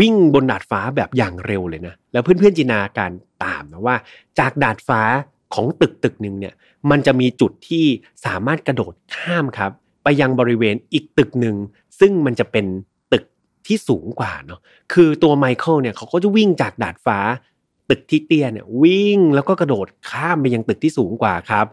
วิ่งบนดาดฟ้าแบบอย่างเร็วเลยนะ แล้วเพื่อนๆจินตนาการตามนะว่า จากดาดฟ้าของตึกตึกหนึ่งเนี่ย มันจะมีจุดที่สามารถกระโดดข้ามครับ ไปยังบริเวณอีกตึกหนึ่ง ซึ่งมันจะเป็นตึกที่สูงกว่าเนาะ คือตัวไมเคิลเนี่ยเขาก็จะวิ่งจากดาดฟ้า ตึกที่เตี้ยเนี่ยวิ่งแล้วก็กระโดดข้ามไปยังตึกที่สูงกว่าครับ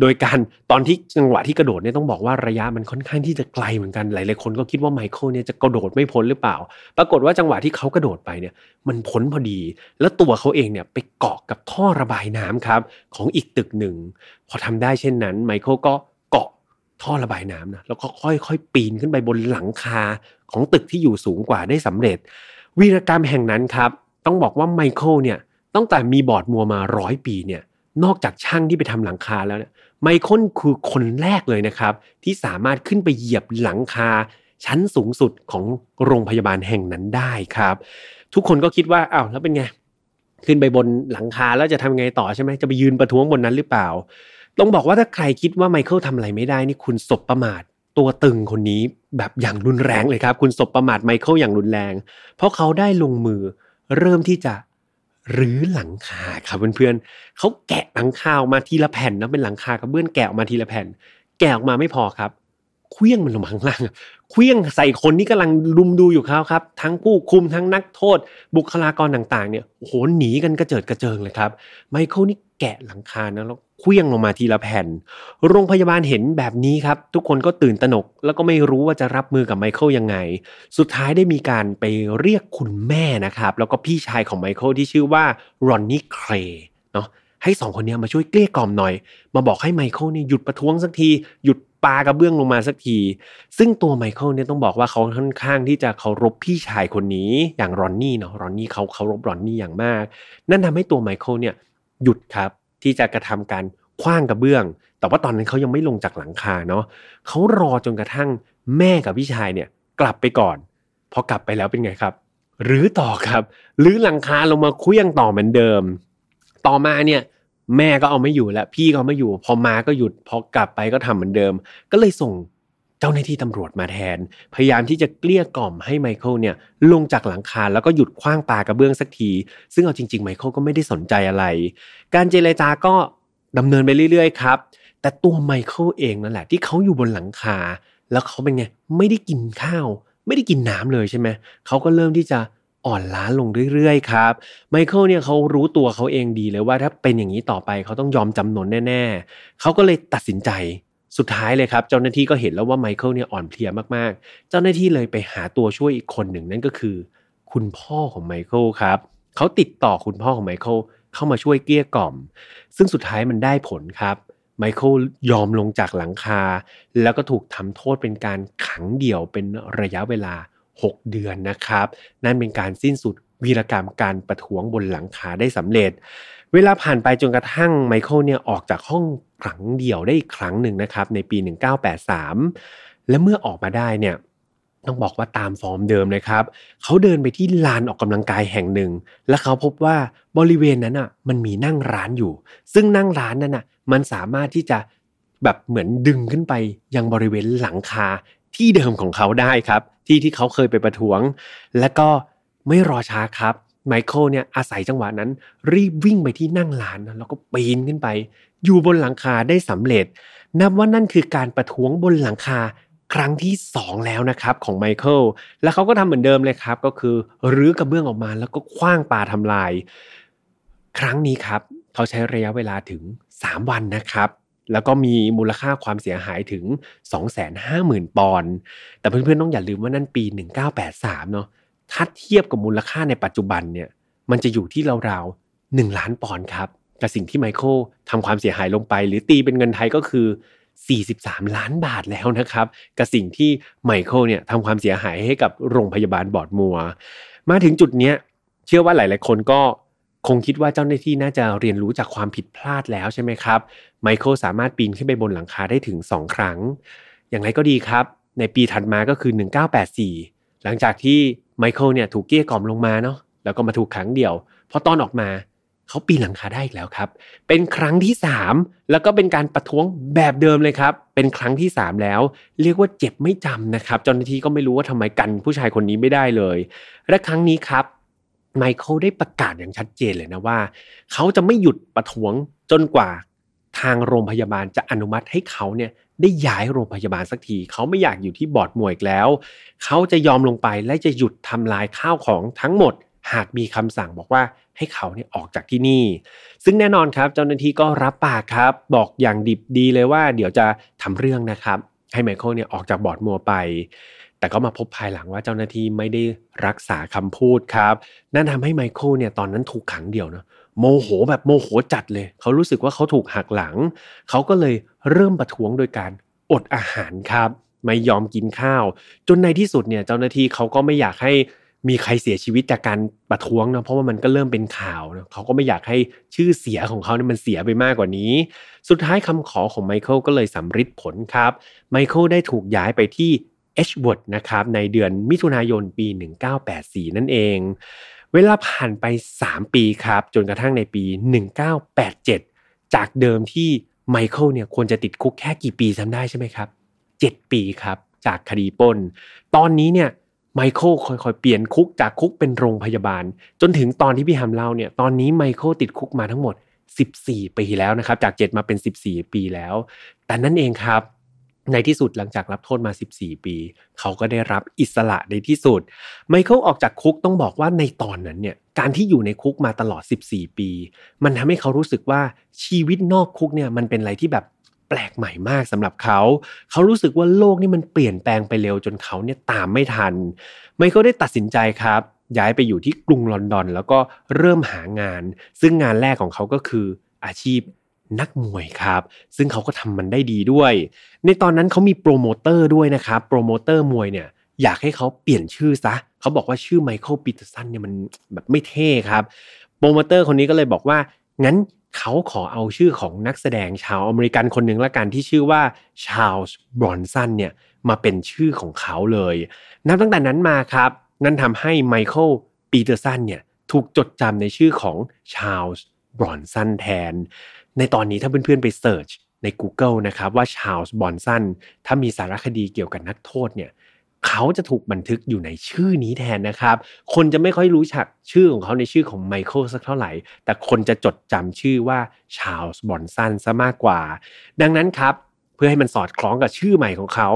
โดยการตอนที่จังหวะที่กระโดดเนี่ยต้องบอกว่าระยะมันค่อนข้างที่จะไกลเหมือนกันหลายๆคนก็คิดว่าไมเคิลเนี่ยจะกระโดดไม่พ้นหรือเปล่า ปรากฏว่าจังหวะที่เขากระโดดไปเนี่ยมันพ้นพอดี แล้วตัวเขาเองเนี่ยไปเกาะกับท่อระบายน้ำครับของอีกตึกหนึ่ง พอทำได้เช่นนั้นไมเคิลก็เกาะท่อระบายน้ำนะแล้วก็ค่อยๆ ปีนขึ้นไปบนหลังคาของตึกที่อยู่สูงกว่าได้สำเร็จ วีรกรรมแห่งนั้นครับ ต้องบอกว่าไมเคิลเนี่ยตั้งแต่มีบอร์ดมัวมาร้อยปีเนี่ย นอกจากช่างที่ไปทำหลังคาแล้วเนี่ยไมเคิลคือคนแรกเลยนะครับ ที่สามารถขึ้นไปเหยียบหลังคา ชั้นสูงสุดของโรงพยาบาลแห่งนั้นได้ครับ ทุกคนก็คิดว่าอ้าวแล้วเป็นไง ขึ้นไปบนหลังคาแล้วจะทำไงต่อใช่ไหมจะไปยืนประท้วงบนนั้นหรือเปล่า ต้องบอกว่าถ้าใครคิดว่าไมเคิลทำอะไรไม่ได้นี่คุณสบประมาทตัวตึงคนนี้แบบอย่างรุนแรงเลยครับ คุณสบประมาทไมเคิลอย่างรุนแรง เพราะเขาได้ลงมือเริ่มที่จะ หรือหลังคาครับเพื่อนๆเขาแกะหลังคาออกมาทีละแผ่นนะเป็นหลังคากระเบื้องแกะออกมาทีละแผ่น แกะออกมาไม่พอครับเคลี้ยงมันลงมาข้างล่างเคลี้ยงใส่คนที่กำลังลุมดูอยู่เขาครับ ทั้งผู้คุมทั้งนักโทษ บุคลากรต่างๆเนี่ยโหหนีกันกระเจิดกระเจิงเลยครับ ไมเคิลนี่แกะหลังคานะแล้ว เคลี้ยงลงมาทีละแผ่น โรงพยาบาลเห็นแบบนี้ครับ ทุกคนก็ตื่นตระหนก แล้วก็ไม่รู้ว่าจะรับมือกับไมเคิลยังไง สุดท้ายได้มีการไปเรียกคุณแม่นะครับ แล้วก็พี่ชายของไมเคิลที่ชื่อว่ารอนนี่เครเนาะให้สองคนนี้มาช่วยเกลี้ยกล่อมหน่อย มาบอกให้ไมเคิลเนี่ยหยุดประท้วงสักที หยุดปากระเบื้องลงมาสักที ซึ่งตัวไมเคิลเนี่ยต้องบอกว่าเขาค่อนข้างที่จะเคารพพี่ชายคนนี้อย่างรอนนี่เนาะรอนนี่เขาเคารพรอนนี่อย่างมาก นั่นทำให้ตัวไมเคิลเนี่ยหยุดครับ ที่จะกระทำการขว้างกระเบื้อง แต่ว่าตอนนั้นเขายังไม่ลงจากหลังคาเนาะเขารอจนกระทั่งแม่กับพี่ชายเนี่ยกลับไปก่อนพอกลับไปแล้วเป็นไงครับรื้อต่อครับรื้อหลังคาลงมาคุยยังต่อเหมือนเดิม ต่อมาเนี่ยแม่ก็เอาไม่อยู่แล้วพี่ก็ไม่อยู่ พอมาก็หยุดพอกลับไปก็ทำเหมือนเดิม ก็เลยส่ง เจ้าหน้าที่ตำรวจมาแทน พยายามที่จะเกลี้ยกล่อมให้ไมเคิลเนี่ยลงจากหลังคาแล้วก็หยุดขว้างปากระเบื้องสักที ซึ่งเอาจริงๆไมเคิลก็ไม่ได้สนใจอะไร การเจรจาก็ดำเนินไปเรื่อยๆครับ แต่ตัวไมเคิลเองนั่นแหละที่เขาอยู่บนหลังคา แล้วเขาเป็นไงไม่ได้กินข้าว ไม่ได้กินน้ำเลยใช่ไหมเขาก็เริ่มที่จะอ่อนล้าลงเรื่อยๆครับไมเคิลเนี่ยเขารู้ตัวเขาเองดีเลยว่าถ้าเป็นอย่างนี้ต่อไปเขาต้องยอมจำนนแน่ ๆ เขาก็เลยตัดสินใจ สุดท้ายเลยครับ เจ้าหน้าที่ก็เห็นแล้วว่าไมเคิลเนี่ยอ่อนเพลียมากๆ เจ้าหน้าที่เลยไปหาตัวช่วยอีกคนหนึ่งนั่นก็คือ คุณพ่อของไมเคิลครับเขาติดต่อคุณพ่อของไมเคิลเข้ามาช่วยเกลี้ยกล่อม ซึ่งสุดท้ายมันได้ผลครับไมเคิลยอมลงจากหลังคา แล้วก็ถูกทำโทษเป็นการขังเดี่ยวเป็นระยะเวลา 6 เดือนนะครับ นั่นเป็นการสิ้นสุดวีรกรรมการประท้วงบนหลังคาได้สำเร็จ เวลาผ่านไปจนกระทั่งไมเคิลเนี่ยออกจากห้องขังเดี่ยวได้อีกครั้งหนึ่งนะครับ ในปี 1983 และเมื่อออกมาได้เนี่ยต้องบอกว่าตามฟอร์มเดิมเลยครับเขาเดินไปที่ลานออกกำลังกายแห่งหนึ่ง และเขาพบว่าบริเวณนั้นอะมันมีนั่งร้านอยู่ ซึ่งนั่งร้านนั้นอะมันสามารถที่จะแบบเหมือนดึงขึ้นไปยังบริเวณหลังคาที่เดิมของเขาได้ครับ ที่ที่เขาเคยไปประท้วง และก็ไม่รอช้าครับ ไมเคิลเนี่ยอาศัยจังหวะนั้น รีบวิ่งไปที่นั่งร้านแล้วก็ปีนขึ้นไป อยู่บนหลังคาได้สำเร็จ นับว่านั่นคือการประท้วงบนหลังคาครั้งที่ 2 แล้วนะครับของไมเคิลและเขาก็ทำเหมือนเดิมเลยครับ ก็คือรื้อกระเบื้องออกมาแล้วก็คว้างปลาทำลาย ครั้งนี้ครับ เขาใช้ระยะเวลาถึง 3 วันนะครับแล้วก็มีมูลค่าความเสียหายถึง 250,000 ปอนด์ แต่เพื่อนๆ ต้องอย่าลืมว่านั่นปี 1983 เนาะ ถ้าเทียบกับมูลค่าในปัจจุบันเนี่ยมันจะอยู่ที่ราวๆ1ล้านปอนด์ครับกับสิ่งที่ไมเคิลทำความเสียหายลงไป หรือตีเป็นเงินไทยก็คือ 43 ล้านบาทแล้วนะครับ กับสิ่งที่ไมเคิลเนี่ยทำความเสียหายให้กับโรงพยาบาลบรอดมัวร์ มาถึงจุดเนี้ยเชื่อว่าหลาย ๆ คนก็คงคิดว่าเจ้าหน้าที่น่าจะเรียนรู้จากความผิดพลาดแล้วใช่ไหมครับ ไมเคิลสามารถปีนขึ้นไปบนหลังคาได้ถึง 2 ครั้ง อย่างไรก็ดีครับ ในปีถัดมาก็คือ 1984 หลังจากที่ ไมเคิลเนี่ยถูกเกลี้ยกล่อมลงมาเนาะแล้วก็มาถูกขังเดี่ยวพอตอนออกมาเขาปีนหลังคาได้อีกแล้วครับ เป็นครั้งที่ 3 แล้วก็เป็นการประท้วงแบบเดิมเลยครับ เป็นครั้งที่ 3 แล้ว เรียกว่าเจ็บไม่จำนะครับเจ้าหน้าที่ก็ไม่รู้ว่าทำไมกันผู้ชายคนนี้ไม่ได้เลย และครั้งนี้ครับไมเคิลได้ประกาศอย่างชัดเจนเลยนะว่า เขาจะไม่หยุดประท้วงจนกว่าทางโรงพยาบาลจะอนุมัติให้เขาเนี่ยได้ย้ายโรงพยาบาลสักที เขาไม่อยากอยู่ที่บอร์ดมวยอีกแล้ว เขาจะยอมลงไปและจะหยุดทำลายข้าวของทั้งหมด หากมีคำสั่งบอกว่าให้เขาเนี่ยออกจากที่นี่ ซึ่งแน่นอนครับ เจ้าหน้าที่ก็รับปากครับ บอกอย่างดิบดีเลยว่า เดี๋ยวจะทำเรื่องนะครับ ให้ไมเคิลเนี่ยออกจากบรอดมัวร์ไป แต่ก็มาพบภายหลังว่าเจ้าหน้าที่ไม่ได้รักษาคำพูดครับ นั่นทำให้ไมเคิลเนี่ยตอนนั้นถูกขังเดี่ยวนะ โมโหแบบโมโหจัดเลย เขารู้สึกว่าเขาถูกหักหลัง เขาก็เลยเริ่มประท้วงโดยการอดอาหารครับ ไม่ยอมกินข้าว จนในที่สุดเนี่ยเจ้าหน้าที่เขาก็ไม่อยากให้มีใครเสียชีวิตจากการประท้วงนะเพราะว่ามันก็เริ่มเป็นข่าวนะเขาก็ไม่อยากให้ชื่อเสียของเขาเนี่ยมันเสียไปมากกว่านี้ สุดท้ายคำขอของไมเคิลก็เลยสำฤทธิ์ผลครับไมเคิลได้ถูกย้ายไปที่เอชวอดนะครับในเดือนมิถุนายนปี 1984 นั่นเอง เวลาผ่านไป 3 ปีครับ จนกระทั่งในปี 1987 จากเดิมที่ไมเคิลเนี่ยควรจะติดคุกแค่กี่ปีจำได้ใช่ไหมครับ 7 ปีครับ จากคดีปล้น ตอนนี้เนี่ยไมเคิลค่อยๆ เปลี่ยนคุกจากคุกเป็นโรงพยาบาล จนถึงตอนที่พี่ฮัมเล่าเนี่ยตอนนี้ไมเคิลติดคุกมาทั้งหมด 14 ปีแล้วนะครับ จาก 7 มาเป็น 14 ปีแล้ว แต่นั่นเองครับ ในที่สุดหลังจากรับโทษมา 14 ปี เขาก็ได้รับอิสระในที่สุด ไมเคิลออกจากคุกต้องบอกว่าในตอนนั้นเนี่ยการที่อยู่ในคุกมาตลอด 14 ปี มันทำให้เขารู้สึกว่าชีวิตนอกคุกเนี่ยมันเป็นอะไรที่แบบแปลกใหม่มากสำหรับเขา เขารู้สึกว่าโลกนี่มันเปลี่ยนแปลงไปเร็วจนเขาเนี่ยตามไม่ทัน ไมเคิลได้ตัดสินใจครับ ย้ายไปอยู่ที่กรุงลอนดอน แล้วก็เริ่มหางาน ซึ่งงานแรกของเขาก็คืออาชีพ นักมวยครับ ซึ่งเขาก็ทำมันได้ดีด้วย ในตอนนั้นเขามีโปรโมเตอร์ด้วยนะครับโปรโมเตอร์มวยเนี่ยอยากให้เขาเปลี่ยนชื่อซะเขาบอกว่าชื่อไมเคิลปีเตอร์สันเนี่ยมันแบบไม่เท่ครับโปรโมเตอร์คนนี้ก็เลยบอกว่างั้นเขาขอเอาชื่อของนักแสดงชาวอเมริกันคนหนึ่งละกันที่ชื่อว่าชาลส์บรอนสันเนี่ยมาเป็นชื่อของเขาเลย นับตั้งแต่นั้นมาครับ นั่นทำให้ไมเคิลปีเตอร์สันเนี่ยถูกจดจำในชื่อของชาลส์บรอนสันแทน ในตอนนี้ถ้าเพื่อนๆไป search ใน Google นะครับว่าชาลส์บรอนสันถ้ามีสารคดีเกี่ยวกับนักโทษเนี่ยเขาจะถูกบันทึกอยู่ในชื่อนี้แทนนะครับ คนจะไม่ค่อยรู้จักชื่อของเขาในชื่อของไมเคิลสักเท่าไหร่ แต่คนจะจดจำชื่อว่าชาลส์บอนสันซะมากกว่า ดังนั้นครับ เพื่อให้มันสอดคล้องกับชื่อใหม่ของเขา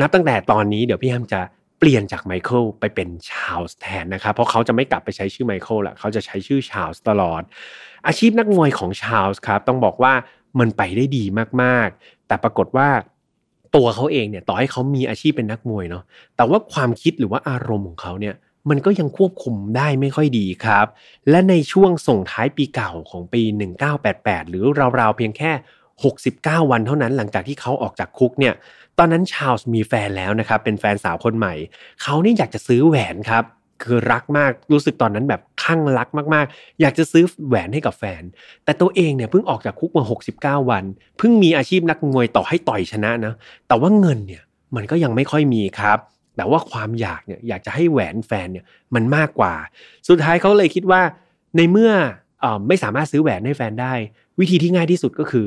นับตั้งแต่ตอนนี้เดี๋ยวพี่ฮัมจะ เปลี่ยนจากไมเคิลไปเป็นชาลส์แทนนะครับ เพราะเขาจะไม่กลับไปใช้ชื่อไมเคิลละเขาจะใช้ชื่อชาลส์ตลอด อาชีพนักมวยของชาลส์ครับต้องบอกว่ามันไปได้ดีมากๆ แต่ปรากฏว่าตัวเขาเองเนี่ยต่อให้เขามีอาชีพเป็นนักมวยเนาะแต่ว่าความคิดหรือว่าอารมณ์ของเขาเนี่ยมันก็ยังควบคุมได้ไม่ค่อยดีครับ และในช่วงส่งท้ายปีเก่าของปี 1988 หรือราวๆเพียงแค่ 69 วันเท่านั้นหลังจากที่เขาออกจากคุกเนี่ยตอนนั้นชาลส์มีแฟนแล้วนะครับเป็นแฟนสาวคนใหม่ เขานี่อยากจะซื้อแหวนครับคือรักมากรู้สึกตอนนั้นแบบข้างรักมากๆ อยากจะซื้อแหวนให้กับแฟน แต่ตัวเองเนี่ยเพิ่งออกจากคุกมา 69 วัน เพิ่งมีอาชีพนักมวยต่อให้ต่อยชนะนะแต่ว่าเงินเนี่ยมันก็ยังไม่ค่อยมีครับแต่ว่าความอยากเนี่ยอยากจะให้แหวนแฟนเนี่ยมันมากกว่า สุดท้ายเขาเลยคิดว่าในเมื่ออไม่สามารถซื้อแหวนให้แฟนได้ วิธีที่ง่ายที่สุดก็คือ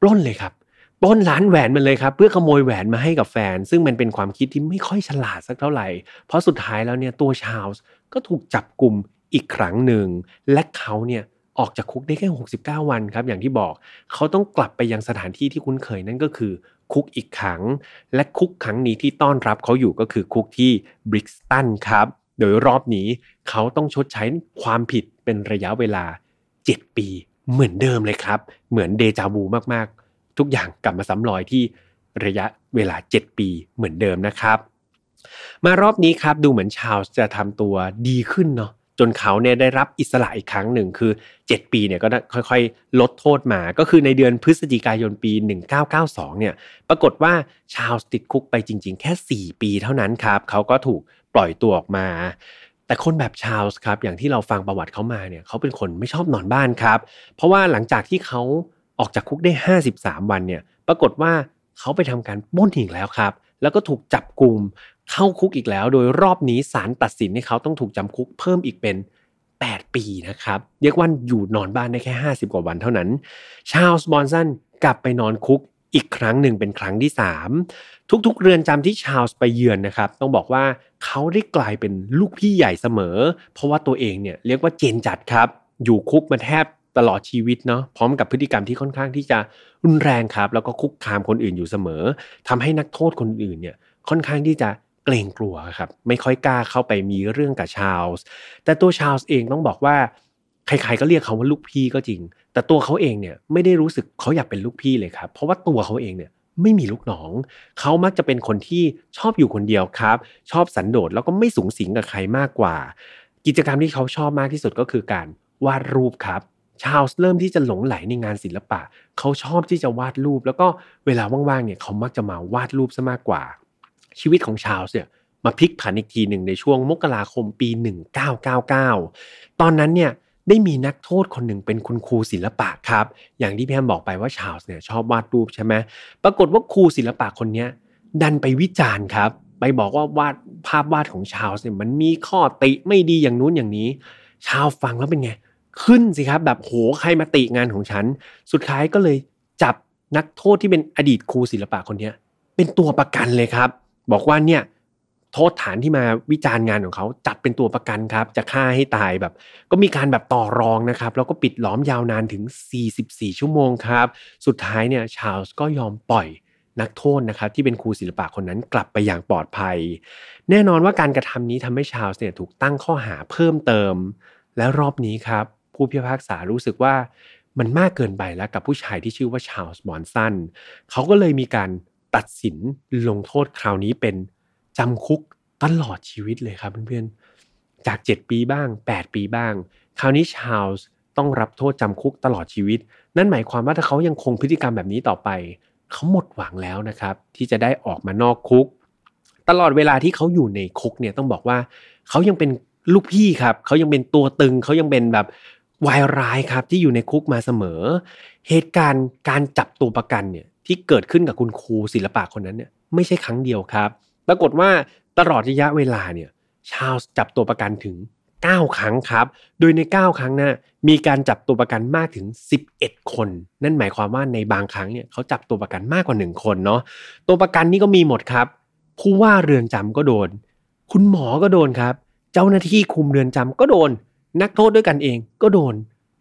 ปล้นเลยครับปล้นร้านแหวนมันเลยครับ เพื่อขโมยแหวนมาให้กับแฟน ซึ่งมันเป็นความคิดที่ไม่ค่อยฉลาดสักเท่าไหร่ เพราะสุดท้ายแล้วเนี่ยตัวชาลส์ก็ถูกจับกลุ่มอีกครั้งหนึ่ง และเขาเนี่ยออกจากคุกได้แค่ 69 วันครับ อย่างที่บอกเขาต้องกลับไปยังสถานที่ที่คุ้นเคยนั่นก็คือคุกอีกครั้งและคุกครั้งนี้ที่ต้อนรับเขาอยู่ก็คือคุกที่บริกสตันครับ โดยรอบนี้เขาต้องชดใช้ความผิดเป็นระยะเวลา 7 ปี เหมือนเดิมเลยครับ เหมือนเดจาวูมากๆ ทุกอย่างกลับมาซ้ำรอยที่ระยะเวลา 7 ปีเหมือนเดิมนะครับ มารอบนี้ครับดูเหมือนชาวจะทำตัวดีขึ้นเนาะจนเขาเนี่ยได้รับอิสระอีกครั้งหนึ่งคือ 7 ปีเนี่ยก็ค่อยๆ ลดโทษมา ก็คือในเดือนพฤศจิกายนปี 1992 เนี่ยปรากฏว่าชาวติดคุกไปจริง ๆ แค่ 4 ปีเท่านั้นครับ เขาก็ถูกปล่อยตัวออกมา แต่คนแบบชาวส์ครับอย่างที่เราฟังประวัติเขามาเนี่ยเขาเป็นคนไม่ชอบนอนบ้านครับ เพราะว่าหลังจากที่เขาออกจากคุกได้ 53 วันเนี่ยปรากฏว่าเขาไปทำการป้นอีกแล้วครับ แล้วก็ถูกจับกลุ่มเข้าคุกอีกแล้ว โดยรอบนี้ศาลตัดสินให้เขาต้องถูกจำคุกเพิ่มอีกเป็น 8 ปีนะครับเรียกว่าอยู่นอนบ้านได้แค่ 50 กว่าวันเท่านั้น ชาลส์บอนสันกลับไปนอนคุก อีกครั้งหนึ่งเป็นครั้งที่ 3 ทุกๆ เรือนจำที่ชาลส์ไปเยือนนะครับ ต้องบอกว่าเขาได้กลายเป็นลูกพี่ใหญ่เสมอ เพราะว่าตัวเองเนี่ยเรียกว่าเจนจัดครับ อยู่คุกมาแทบตลอดชีวิตเนาะพร้อมกับพฤติกรรมที่ค่อนข้างที่จะรุนแรงครับ แล้วก็คุกคามคนอื่นอยู่เสมอทำให้นักโทษคนอื่นเนี่ยค่อนข้างที่จะเกรงกลัวครับไม่ค่อยกล้าเข้าไปมีเรื่องกับชาลส์แต่ตัวชาลส์เองต้องบอกว่า ใครๆก็เรียกเขาว่าลูกพี่ก็จริง แต่ตัวเขาเองเนี่ยไม่ได้รู้สึกเขาอยากเป็นลูกพี่เลยครับ เพราะว่าตัวเขาเองเนี่ยไม่มีลูกน้อง เขามักจะเป็นคนที่ชอบอยู่คนเดียวครับ ชอบสันโดษแล้วก็ไม่สูงสิงกับใครมากกว่า กิจกรรมที่เขาชอบมากที่สุดก็คือการวาดรูปครับ ชาลส์เริ่มที่จะหลงไหลในงานศิลปะ เขาชอบที่จะวาดรูป แล้วก็เวลาว่างๆเนี่ยเขามักจะมาวาดรูปซะมากกว่า ชีวิตของชาลส์เนี่ยมาพลิกผันอีกทีหนึ่งในช่วงมกราคมปี 1999 ตอนนั้นเนี่ย ได้มีนักโทษคนหนึ่งเป็นคุณครูศิลปะครับ อย่างที่พี่แอมบอกไปว่าชาลส์เนี่ยชอบวาดรูปใช่ไหมปรากฏว่าครูศิลปะคนนี้ดันไปวิจารณ์ครับ ไปบอกว่าวาดภาพวาดของชาลส์เนี่ยมันมีข้อติไม่ดีอย่างนู้นอย่างนี้ ชาวฟังแล้วเป็นไง ขึ้นสิครับ แบบโหใครมาติงานของฉัน สุดท้ายก็เลยจับนักโทษที่เป็นอดีตครูศิลปะคนนี้เป็นตัวประกันเลยครับ บอกว่าเนี่ย โทษฐานที่มาวิจารณ์งานของเขาจัดเป็นตัวประกันครับ จะฆ่าให้ตายแบบ ก็มีการแบบต่อรองนะครับ แล้วก็ปิดล้อมยาวนานถึง 44 ชั่วโมงครับ สุดท้ายเนี่ยชาลส์ก็ยอมปล่อยนักโทษนะครับที่เป็นครูศิลปะคนนั้นกลับไปอย่างปลอดภัย แน่นอนว่าการกระทำนี้ทำให้ชาลส์เนี่ยถูกตั้งข้อหาเพิ่มเติม และรอบนี้ครับ ผู้พิพากษารู้สึกว่ามันมากเกินไปแล้วกับผู้ชายที่ชื่อว่าชาลส์มอนสันเขาก็เลยมีการตัดสินลงโทษคราวนี้เป็น จำคุกตลอดชีวิตเลยครับเพื่อนๆ จาก 7 ปีบ้าง 8 ปีบ้าง คราวนี้ชาลส์ต้องรับโทษจำคุกตลอดชีวิต นั่นหมายความว่าถ้าเขายังคงพฤติกรรมแบบนี้ต่อไป เขาหมดหวังแล้วนะครับ ที่จะได้ออกมานอกคุก ตลอดเวลาที่เขาอยู่ในคุกเนี่ยต้องบอกว่าเขายังเป็นลูกพี่ครับ เขายังเป็นตัวตึง เขายังเป็นแบบวายร้ายครับที่อยู่ในคุกมาเสมอ เหตุการณ์การจับตัวประกันเนี่ยที่เกิดขึ้นกับคุณครูศิลปะคนนั้นเนี่ยไม่ใช่ครั้งเดียวครับ ปรากฏว่าตลอดระยะเวลาเนี่ยชาลส์จับตัวประกันถึง 9 ครั้งครับ โดยใน 9 ครั้งนะ่ะมีการจับตัวประกันมากถึง 11 คน นั่นหมายความว่าในบางครั้งเนี่ยเขาจับตัวประกันมากกว่า 1 คนเนาะตัวประกันนี่ก็มีหมดครับ ผู้ว่าเรือนจำก็โดน คุณหมอก็โดนครับ เจ้าหน้าที่คุมเรือนจำก็โดน นักโทษด้วยกันเองก็โดน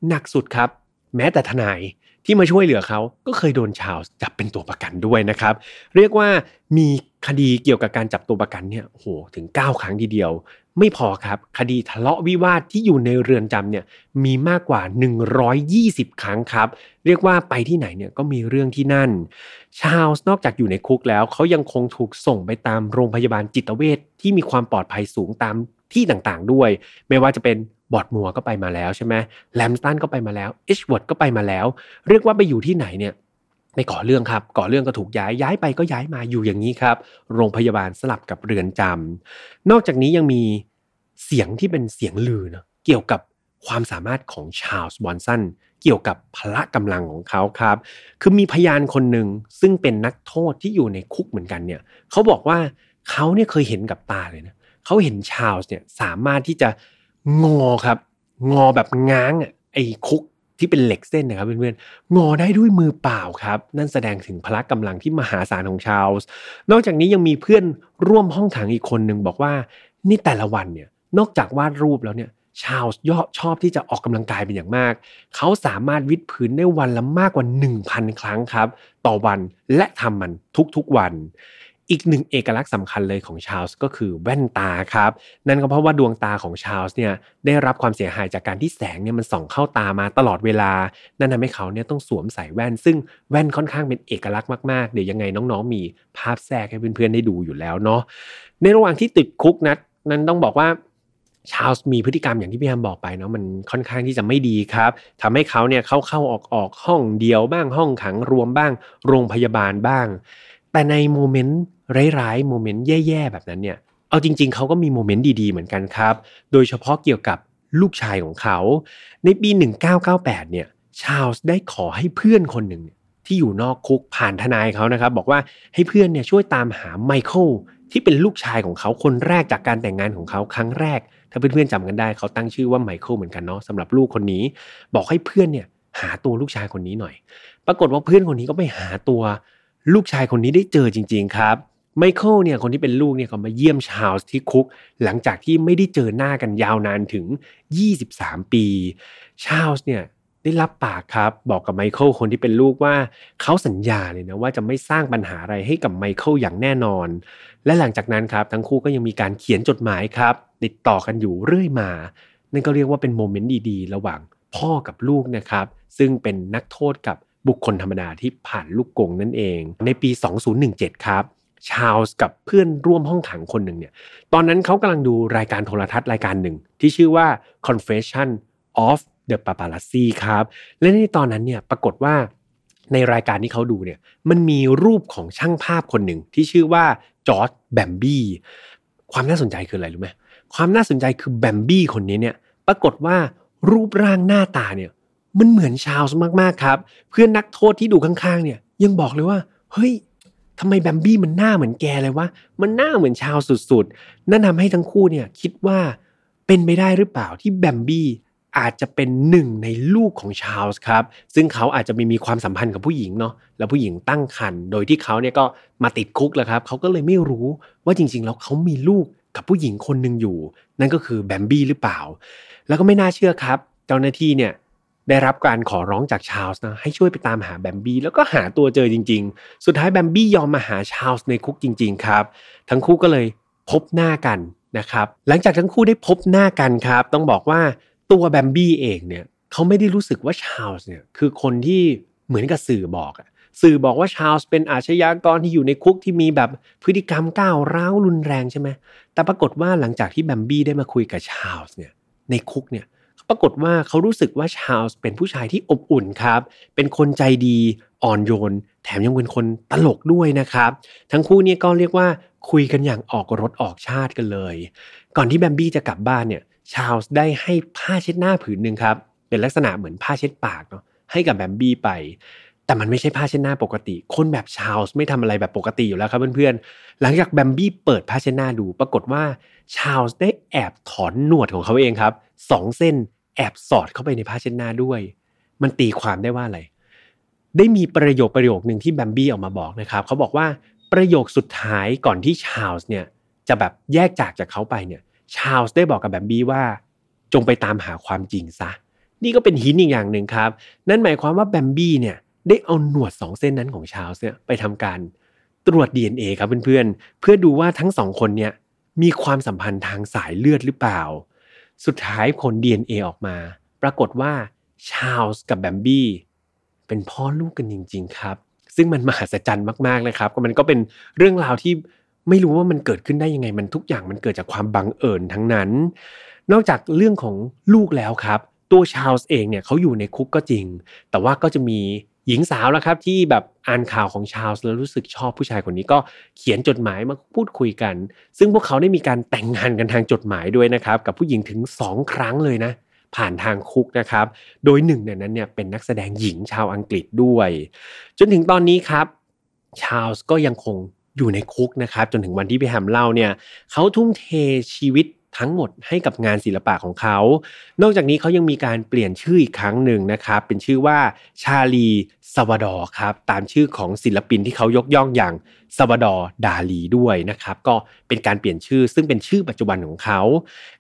หนักสุดครับ แม้แต่ทนายที่มาช่วยเหลือเขาก็เคยโดนชาวจับเป็นตัวประกันด้วยนะครับ เรียกว่ามี คดีเกี่ยวกับการจับตัวประกันเนี่ยโหถึง 9 ครั้งทีเดียว ไม่พอครับคดีทะเลาะวิวาทที่อยู่ในเรือนจำเนี่ยมีมากกว่า 120 ครั้งครับ เรียกว่าไปที่ไหนเนี่ยก็มีเรื่องที่นั่น ชาลส์นอกจากอยู่ในคุกแล้ว เขายังคงถูกส่งไปตามโรงพยาบาลจิตเวชที่มีความปลอดภัยสูงตามที่ต่างๆด้วย ไม่ว่าจะเป็นบอดมัวก็ไปมาแล้วใช่ไหมแลมสตันก็ไปมาแล้วเอชวอร์ดก็ไปมาแล้ว เรียกว่าไปอยู่ที่ไหนเนี่ย ไม่ก่อเรื่องครับ ก่อเรื่องก็ถูกย้ายย้ายไปก็ย้ายมาอยู่อย่างนี้ครับ โรงพยาบาลสลับกับเรือนจำนอกจากนี้ยังมีเสียงที่เป็นเสียงลือเนาะเกี่ยวกับความสามารถของชาลส์บอนสันเกี่ยวกับพละกำลังของเขาครับ คือมีพยานคนหนึ่งซึ่งเป็นนักโทษที่อยู่ในคุกเหมือนกันเนี่ยเขาบอกว่าเขาเนี่ยเคยเห็นกับตาเลยนะเขาเห็นชาลส์เนี่ยสามารถที่จะงอครับ งอแบบง้างอะไอ้คุก ที่เป็นเหล็กเส้นนะครับเพื่อนๆงอได้ด้วยมือเปล่าครับ นั่นแสดงถึงพละกำลังที่มหาศาลของชาลส์นอกจากนี้ยังมีเพื่อนร่วมห้องขังอีกคนหนึ่งบอกว่า นี่แต่ละวันเนี่ยนอกจากวาดรูปแล้วเนี่ยชาลส์ยอชอบที่จะออกกำลังกายเป็นอย่างมาก เขาสามารถวิดพื้นได้วันละมากกว่า 1,000 ครั้งครับ ต่อวันและทำมันทุกๆวัน อีกหนึ่งเอกลักษณ์สำคัญเลยของชาลส์ก็คือแว่นตาครับ นั่นก็เพราะว่าดวงตาของชาลส์เนี่ยได้รับความเสียหายจากการที่แสงเนี่ยมันส่องเข้าตามาตลอดเวลา นั่นทำให้เขาเนี่ยต้องสวมใส่แว่น ซึ่งแว่นค่อนข้างเป็นเอกลักษณ์มากๆ เดี๋ยวยังไงน้องๆ มีภาพแทรกให้เพื่อนๆได้ดูอยู่แล้วเนาะในระหว่างที่ติดคุกนัดนั้นต้องบอกว่าชาลส์มีพฤติกรรมอย่างที่พี่แฮมบอกไปเนาะมันค่อนข้างที่จะไม่ดีครับทำให้เขาเนี่ยเข้าเข้าออกออกห้องเดียวบ้างห้องขังรวมบ้าง โรงพยาบาลบ้าง แต่ในโมเมนต์ ร้ายๆโมเมนต์แย่ๆแบบนั้นเนี่ยเอาจริง ๆเขาก็มีโมเมนต์ดีๆเหมือนกันครับ โดยเฉพาะเกี่ยวกับลูกชายของเขา ในปี 1998 เนี่ย ชาลส์ได้ขอให้เพื่อนคนหนึ่งที่อยู่นอกคุกผ่านทนายเขานะครับ บอกว่าให้เพื่อนเนี่ยช่วยตามหาไมเคิลที่เป็นลูกชายของเขาคนแรกจากการแต่งงานของเขาครั้งแรก ถ้าเพื่อนๆจำกันได้เขาตั้งชื่อว่าไมเคิลเหมือนกันเนาะสำหรับลูกคนนี้ บอกให้เพื่อนเนี่ยหาตัวลูกชายคนนี้หน่อย ปรากฏว่าเพื่อนคนนี้ก็ไปหาตัวลูกชายคนนี้ได้เจอจริง ๆ ครับ ไมเคิลเนี่ยคนที่เป็นลูกเนี่ยเขามาเยี่ยมชาลส์ที่คุก หลังจากที่ไม่ได้เจอหน้ากันยาวนานถึง 23 ปี ชาลส์เนี่ยได้รับปากครับ บอกกับไมเคิลคนที่เป็นลูกว่าเขาสัญญาเลยนะว่าจะไม่สร้างปัญหาอะไรให้กับไมเคิลอย่างแน่นอน และหลังจากนั้นครับ ทั้งคู่ก็ยังมีการเขียนจดหมายครับ ติดต่อกันอยู่เรื่อยมา นั่นก็เรียกว่าเป็น moment ดีๆ ระหว่างพ่อกับลูกนะครับ ซึ่งเป็นนักโทษกับบุคคลธรรมดาที่ผ่านลูกกงนั่นเอง ในปี 2017 ครับ ชาลส์กับเพื่อนร่วมห้องขังคนหนึ่งเนี่ย ตอนนั้นเขากำลังดูรายการโทรทัศน์รายการหนึ่ง ที่ชื่อว่า Confession of the Paparazzi ครับ และในตอนนั้นเนี่ยปรากฏว่าในรายการที่เขาดูเนี่ยมันมีรูปของช่างภาพคนหนึ่งที่ชื่อว่าจอร์ดแบมบี้ความน่าสนใจคืออะไรรู้ไหมความน่าสนใจคือแบมบี้คนนี้เนี่ยปรากฏว่ารูปร่างหน้าตาเนี่ยมันเหมือนชาวส์มากๆครับ เพื่อนนักโทษที่ดูข้างๆเนี่ยยังบอกเลยว่าเฮ้ย ทำไมแบมบี้มันหน้าเหมือนแกเลยวะมันหน้าเหมือนชาวสุดๆ นั่นทาให้ทั้งคู่เนี่ยคิดว่าเป็นไปได้หรือเปล่าที่แบมบี้อาจจะเป็นหนึ่งในลูกของชาลส์ครับ ซึ่งเขาอาจจะมีมีความสัมพันธ์กับผู้หญิงเนาะแล้วผู้หญิงตั้งครรภ์โดยที่เขาเนี่ยก็มาติดคุกแล้วครับเขาก็เลยไม่รู้ว่าจริง ๆ แล้วเขามีลูกกับผู้หญิงคนหนึ่งอยู่ นั่นก็คือแบมบี้หรือเปล่า แล้วก็ไม่น่าเชื่อครับ เจ้าหน้าที่เนี่ย ได้รับการขอร้องจากชาลส์นะให้ช่วยไปตามหาแบมบี้แล้วก็หาตัวเจอจริง ๆ สุดท้ายแบมบี้ยอมมาหาชาลส์ในคุกจริง ๆ ครับ ทั้งคู่ก็เลยพบหน้ากันนะครับหลังจากทั้งคู่ได้พบหน้ากันครับ ต้องบอกว่าตัวแบมบี้เองเนี่ยเขาไม่ได้รู้สึกว่าชาลส์เนี่ยคือคนที่เหมือนกับสื่อบอกอะสื่อบอกว่าชาลส์เป็นอาชญากรที่อยู่ในคุกที่มีแบบพฤติกรรมก้าวร้าวรุนแรงใช่ไหมแต่ปรากฏว่าหลังจากที่แบมบี้ได้มาคุยกับชาลส์เนี่ยในคุกเนี่ย ปรากฏว่าเขารู้สึกว่าชาลส์เป็นผู้ชายที่อบอุ่นครับ เป็นคนใจดีอ่อนโยน แถมยังเป็นคนตลกด้วยนะครับ ทั้งคู่เนี่ยก็เรียกว่าคุยกันอย่างออกรถออกชาติกันเลย ก่อนที่แบมบี้จะกลับบ้านเนี่ยชาลส์ได้ให้ผ้าเช็ดหน้าผืนหนึ่งครับเป็นลักษณะเหมือนผ้าเช็ดปากเนาะให้กับแบมบี้ไป แต่มันไม่ใช่ผ้าเช็ดหน้าปกติ คนแบบชาลส์ไม่ทำอะไรแบบปกติอยู่แล้วครับเพื่อนๆ หลังจากแบมบี้เปิดผ้าเช็ดหน้าดู ปรากฏว่าชาลส์ได้แอบถอนหนวดของเขาเองครับสองเส้น แอบสอดเข้าไปในผ้าเช็ดหน้าด้วย มันตีความได้ว่าอะไร ได้มีประโยคประโยคหนึ่งที่แบมบี้ออกมาบอกนะครับเขาบอกว่าประโยคสุดท้ายก่อนที่ชาลส์เนี่ยจะแบบแยกจากจากเขาไปเนี่ย ชาลส์ได้บอกกับแบมบี้ว่า จงไปตามหาความจริงซะ นี่ก็เป็นหินอีกอย่างหนึ่งครับ นั่นหมายความว่าแบมบี้เนี่ยได้เอาหนวดสองเส้นนั้นของชาลส์เนี่ยไปทำการตรวจ DNA ครับเพื่อนๆเพื่อดูว่าทั้งสองคนเนี่ยมีความสัมพันธ์ทางสายเลือดหรือเปล่า สุดท้ายผล DNA ออกมา ปรากฏว่าชาลส์กับแบมบี้เป็นพ่อลูกกันจริง ๆ ครับ ซึ่งมันมหัศจรรย์มากๆเลยครับก็มันก็เป็นเรื่องราวที่ไม่รู้ว่ามันเกิดขึ้นได้ยังไง มันทุกอย่างมันเกิดจากความบังเอิญทั้งนั้น นอกจากเรื่องของลูกแล้วครับ ตัวชาลส์เองเนี่ยเขาอยู่ในคุกก็จริง แต่ว่าก็จะมี หญิงสาวแล้วครับที่แบบอ่านข่าวของชาลส์แล้วรู้สึกชอบผู้ชายคนนี้ก็เขียนจดหมายมาพูดคุยกัน ซึ่งพวกเขาได้มีการแต่งงานกันทางจดหมายด้วยนะครับกับผู้หญิงถึง 2 ครั้งเลยนะ ผ่านทางคุกนะครับ โดยหนึ่งในนั้นเนี่ยเป็นนักแสดงหญิงชาวอังกฤษด้วย จนถึงตอนนี้ครับชาลส์ก็ยังคงอยู่ในคุกนะครับจนถึงวันที่พี่แฮมเล่าเนี่ยเขาทุ่มเทชีวิต ทั้งหมดให้กับงานศิลปะของเขา นอกจากนี้เขายังมีการเปลี่ยนชื่ออีกครั้งหนึ่งนะครับ เป็นชื่อว่าชาลส์ซัลวาดอร์ครับ ตามชื่อของศิลปินที่เขายกย่องอย่างซัลวาดอร์ดาลีด้วยนะครับ ก็เป็นการเปลี่ยนชื่อซึ่งเป็นชื่อปัจจุบันของเขา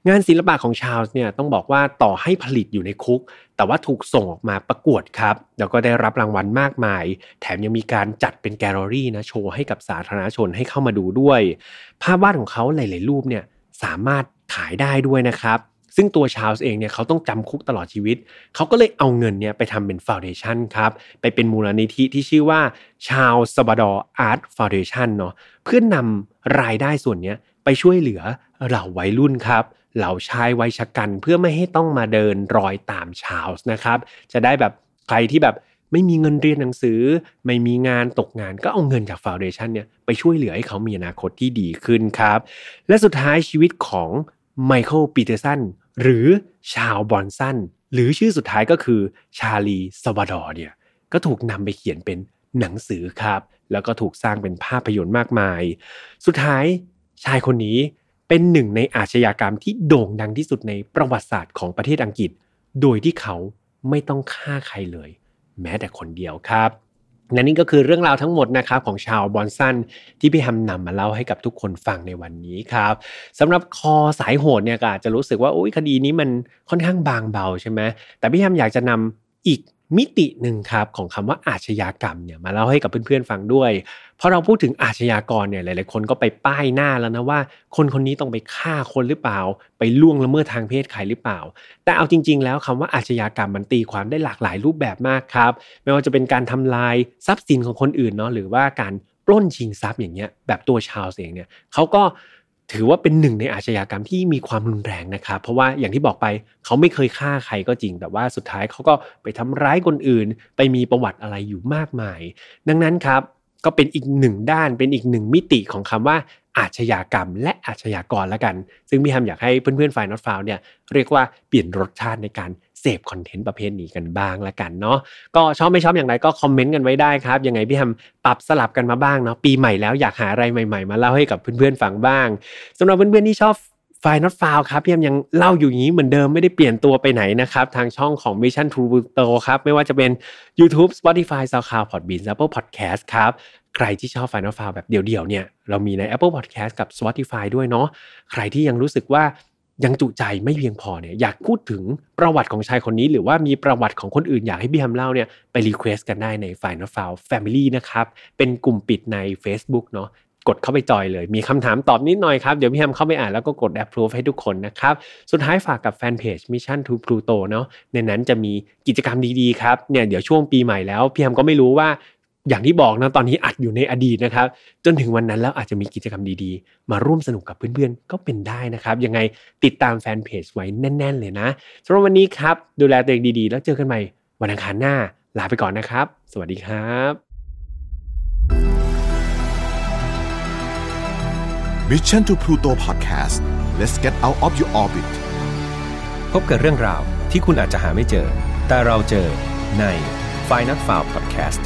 งานศิลปะของชาลส์เนี่ยต้องบอกว่าต่อให้ผลิตอยู่ในคุก แต่ว่าถูกส่งออกมาประกวดครับ แล้วก็ได้รับรางวัลมากมาย แถมยังมีการจัดเป็นแกลเลอรี่นะโชว์ให้กับสาธารณชนให้เข้ามาดูด้วย ภาพวาดของเขาหลาย ๆ รูปเนี่ยสามารถ ขายได้ด้วยนะครับ ซึ่งตัวชาลส์เองเนี่ยเขาต้องจำคุกตลอดชีวิต เขาก็เลยเอาเงินเนี่ยไปทำเป็นฟาวเดชันครับ ไปเป็นมูลนิธิที่ชื่อว่าชาลสบดออาร์ตฟาวเดชันเนาะเพื่อนนำรายได้ส่วนนี้ไปช่วยเหลือเหล่าวัยรุ่นครับเหล่าชายวัยฉกรรจ์เพื่อไม่ให้ต้องมาเดินรอยตามชาลส์นะครับ จะได้แบบใครที่แบบไม่มีเงินเรียนหนังสือ ไม่มีงานตกงานก็เอาเงินจาก foundation เนี่ยไปช่วยเหลือให้เขามีอนาคตที่ดีขึ้นครับ และสุดท้ายชีวิตของ ไมเคิลปีเตอร์สันหรือชาลส์บรอนสันหรือชื่อสุดท้ายก็คือชาลส์ซัลวาดอร์เนี่ยก็ถูกนำไปเขียนเป็นหนังสือครับ แล้วก็ถูกสร้างเป็นภาพยนตร์มากมาย สุดท้ายชายคนนี้เป็นหนึ่งในอาชญากรรมที่โด่งดังที่สุดในประวัติศาสตร์ของประเทศอังกฤษ โดยที่เขาไม่ต้องฆ่าใครเลย แม้แต่คนเดียวครับ และนี่ก็คือเรื่องราวทั้งหมดนะครับของชาวบอนซันที่พี่ฮัมนำมาเล่าให้กับทุกคนฟังในวันนี้ครับสำหรับคอสายโหดเนี่ยก็อาจจะรู้สึกว่าโอ้ยคดีนี้มันค่อนข้างบางเบาใช่ไหมแต่พี่ฮัมอยากจะนำอีก มิติหนึ่งครับของคำว่าอาชญากรรมเนี่ยมาเล่าให้กับเพื่อนๆฟังด้วยพอเราพูดถึงอาชญากรเนี่ยหลายๆคนก็ไปป้ายหน้าแล้วนะว่า คนคนนี้ต้องไปฆ่าคนหรือเปล่า ไปล่วงละเมิดทางเพศใครหรือเปล่า แต่เอาจริง ๆ แล้วคำว่าอาชญากรรมมันตีความได้หลากหลายรูปแบบมากครับ ไม่ว่าจะเป็นการทำลายทรัพย์สินของคนอื่นเนาะหรือว่าการปล้นชิงทรัพย์อย่างเงี้ยแบบตัวชาวเองเนี่ยเขาก็ ถือว่าเป็นหนึ่งในอาชญากรรมที่มีความรุนแรงนะครับเพราะว่าอย่างที่บอกไปเขาไม่เคยฆ่าใครก็จริง แต่ว่าสุดท้ายเขาก็ไปทำร้ายคนอื่น ไปมีประวัติอะไรอยู่มากมาย ดังนั้นครับก็เป็นอีกหนึ่งด้านเป็นอีกหนึ่งมิติของคำว่าอาชญากรรม และอาชญากรแล้วกัน ซึ่งพี่ฮัมอยากให้เพื่อนๆฝ่ายนอตฟาวเนี่ยเรียกว่าเปลี่ยนรสชาติในการ เสพคอนเทนต์ประเภทนี้กันบ้างละกันเนาะก็ชอบไม่ชอบอย่างไรก็คอมเมนต์กันไว้ได้ครับ ยังไงพี่ฮัมปรับสลับกันมาบ้างเนาะปีใหม่แล้วอยากหาอะไรใหม่ๆ มาเล่าให้กับเพื่อนๆฟังบ้างสำหรับเพื่อนๆที่ชอบไฟล์ not f i l ครับพี่แฮมยังเล่าอยู่อย่างนี้เหมือนเดิมไม่ได้เปลี่ยนตัวไปไหนนะครับ ทางช่องของ Mission to Pluto ครับ ไม่ว่าจะเป็น YouTube Spotify SoundCloud Podbean Apple Podcast ครับ ใครที่ชอบ Final File แบบเดี่ยวๆเนี่ย เรามีใน Apple Podcast กับ Spotify ด้วยเนาะใครที่ยังรู้สึกว่า ยังจุใจไม่เพียงพอเนี่ยอยากพูดถึงประวัติของชายคนนี้ หรือว่ามีประวัติของคนอื่นอยากให้พี่แฮมเล่าเนี่ยไป request กันได้ใน Final File Family นะครับ เป็นกลุ่มปิดใน Facebook เนาะกดเข้าไปจอยเลย มีคำถามตอบนิดหน่อยครับ เดี๋ยวพี่แฮมเข้าไปอ่านแล้วก็กด approve ให้ทุกคนนะครับ สุดท้ายฝากกับแฟนเพจ Mission to Pluto เนาะในนั้นจะมีกิจกรรมดีๆครับเนี่ยเดี๋ยวช่วงปีใหม่แล้วพี่แฮมก็ไม่รู้ว่า อย่างที่บอกนะตอนนี้อัดอยู่ในอดีตนะครับ จนถึงวันนั้นแล้วอาจจะมีกิจกรรมดีๆ มาร่วมสนุกกับเพื่อนๆ ก็เป็นได้นะครับ ยังไงติดตามแฟนเพจไว้แน่น ๆ เลยนะสำหรับวันนี้ครับ ดูแลตัวเองดีๆ แล้วเจอกันใหม่วันอังคารหน้า ลาไปก่อนนะครับ สวัสดีครับ Mission to Pluto Podcast let's get out of your orbit พบกับเรื่องราวที่คุณอาจจะหาไม่เจอ แต่เราเจอใน f i n a l f i l e Podcast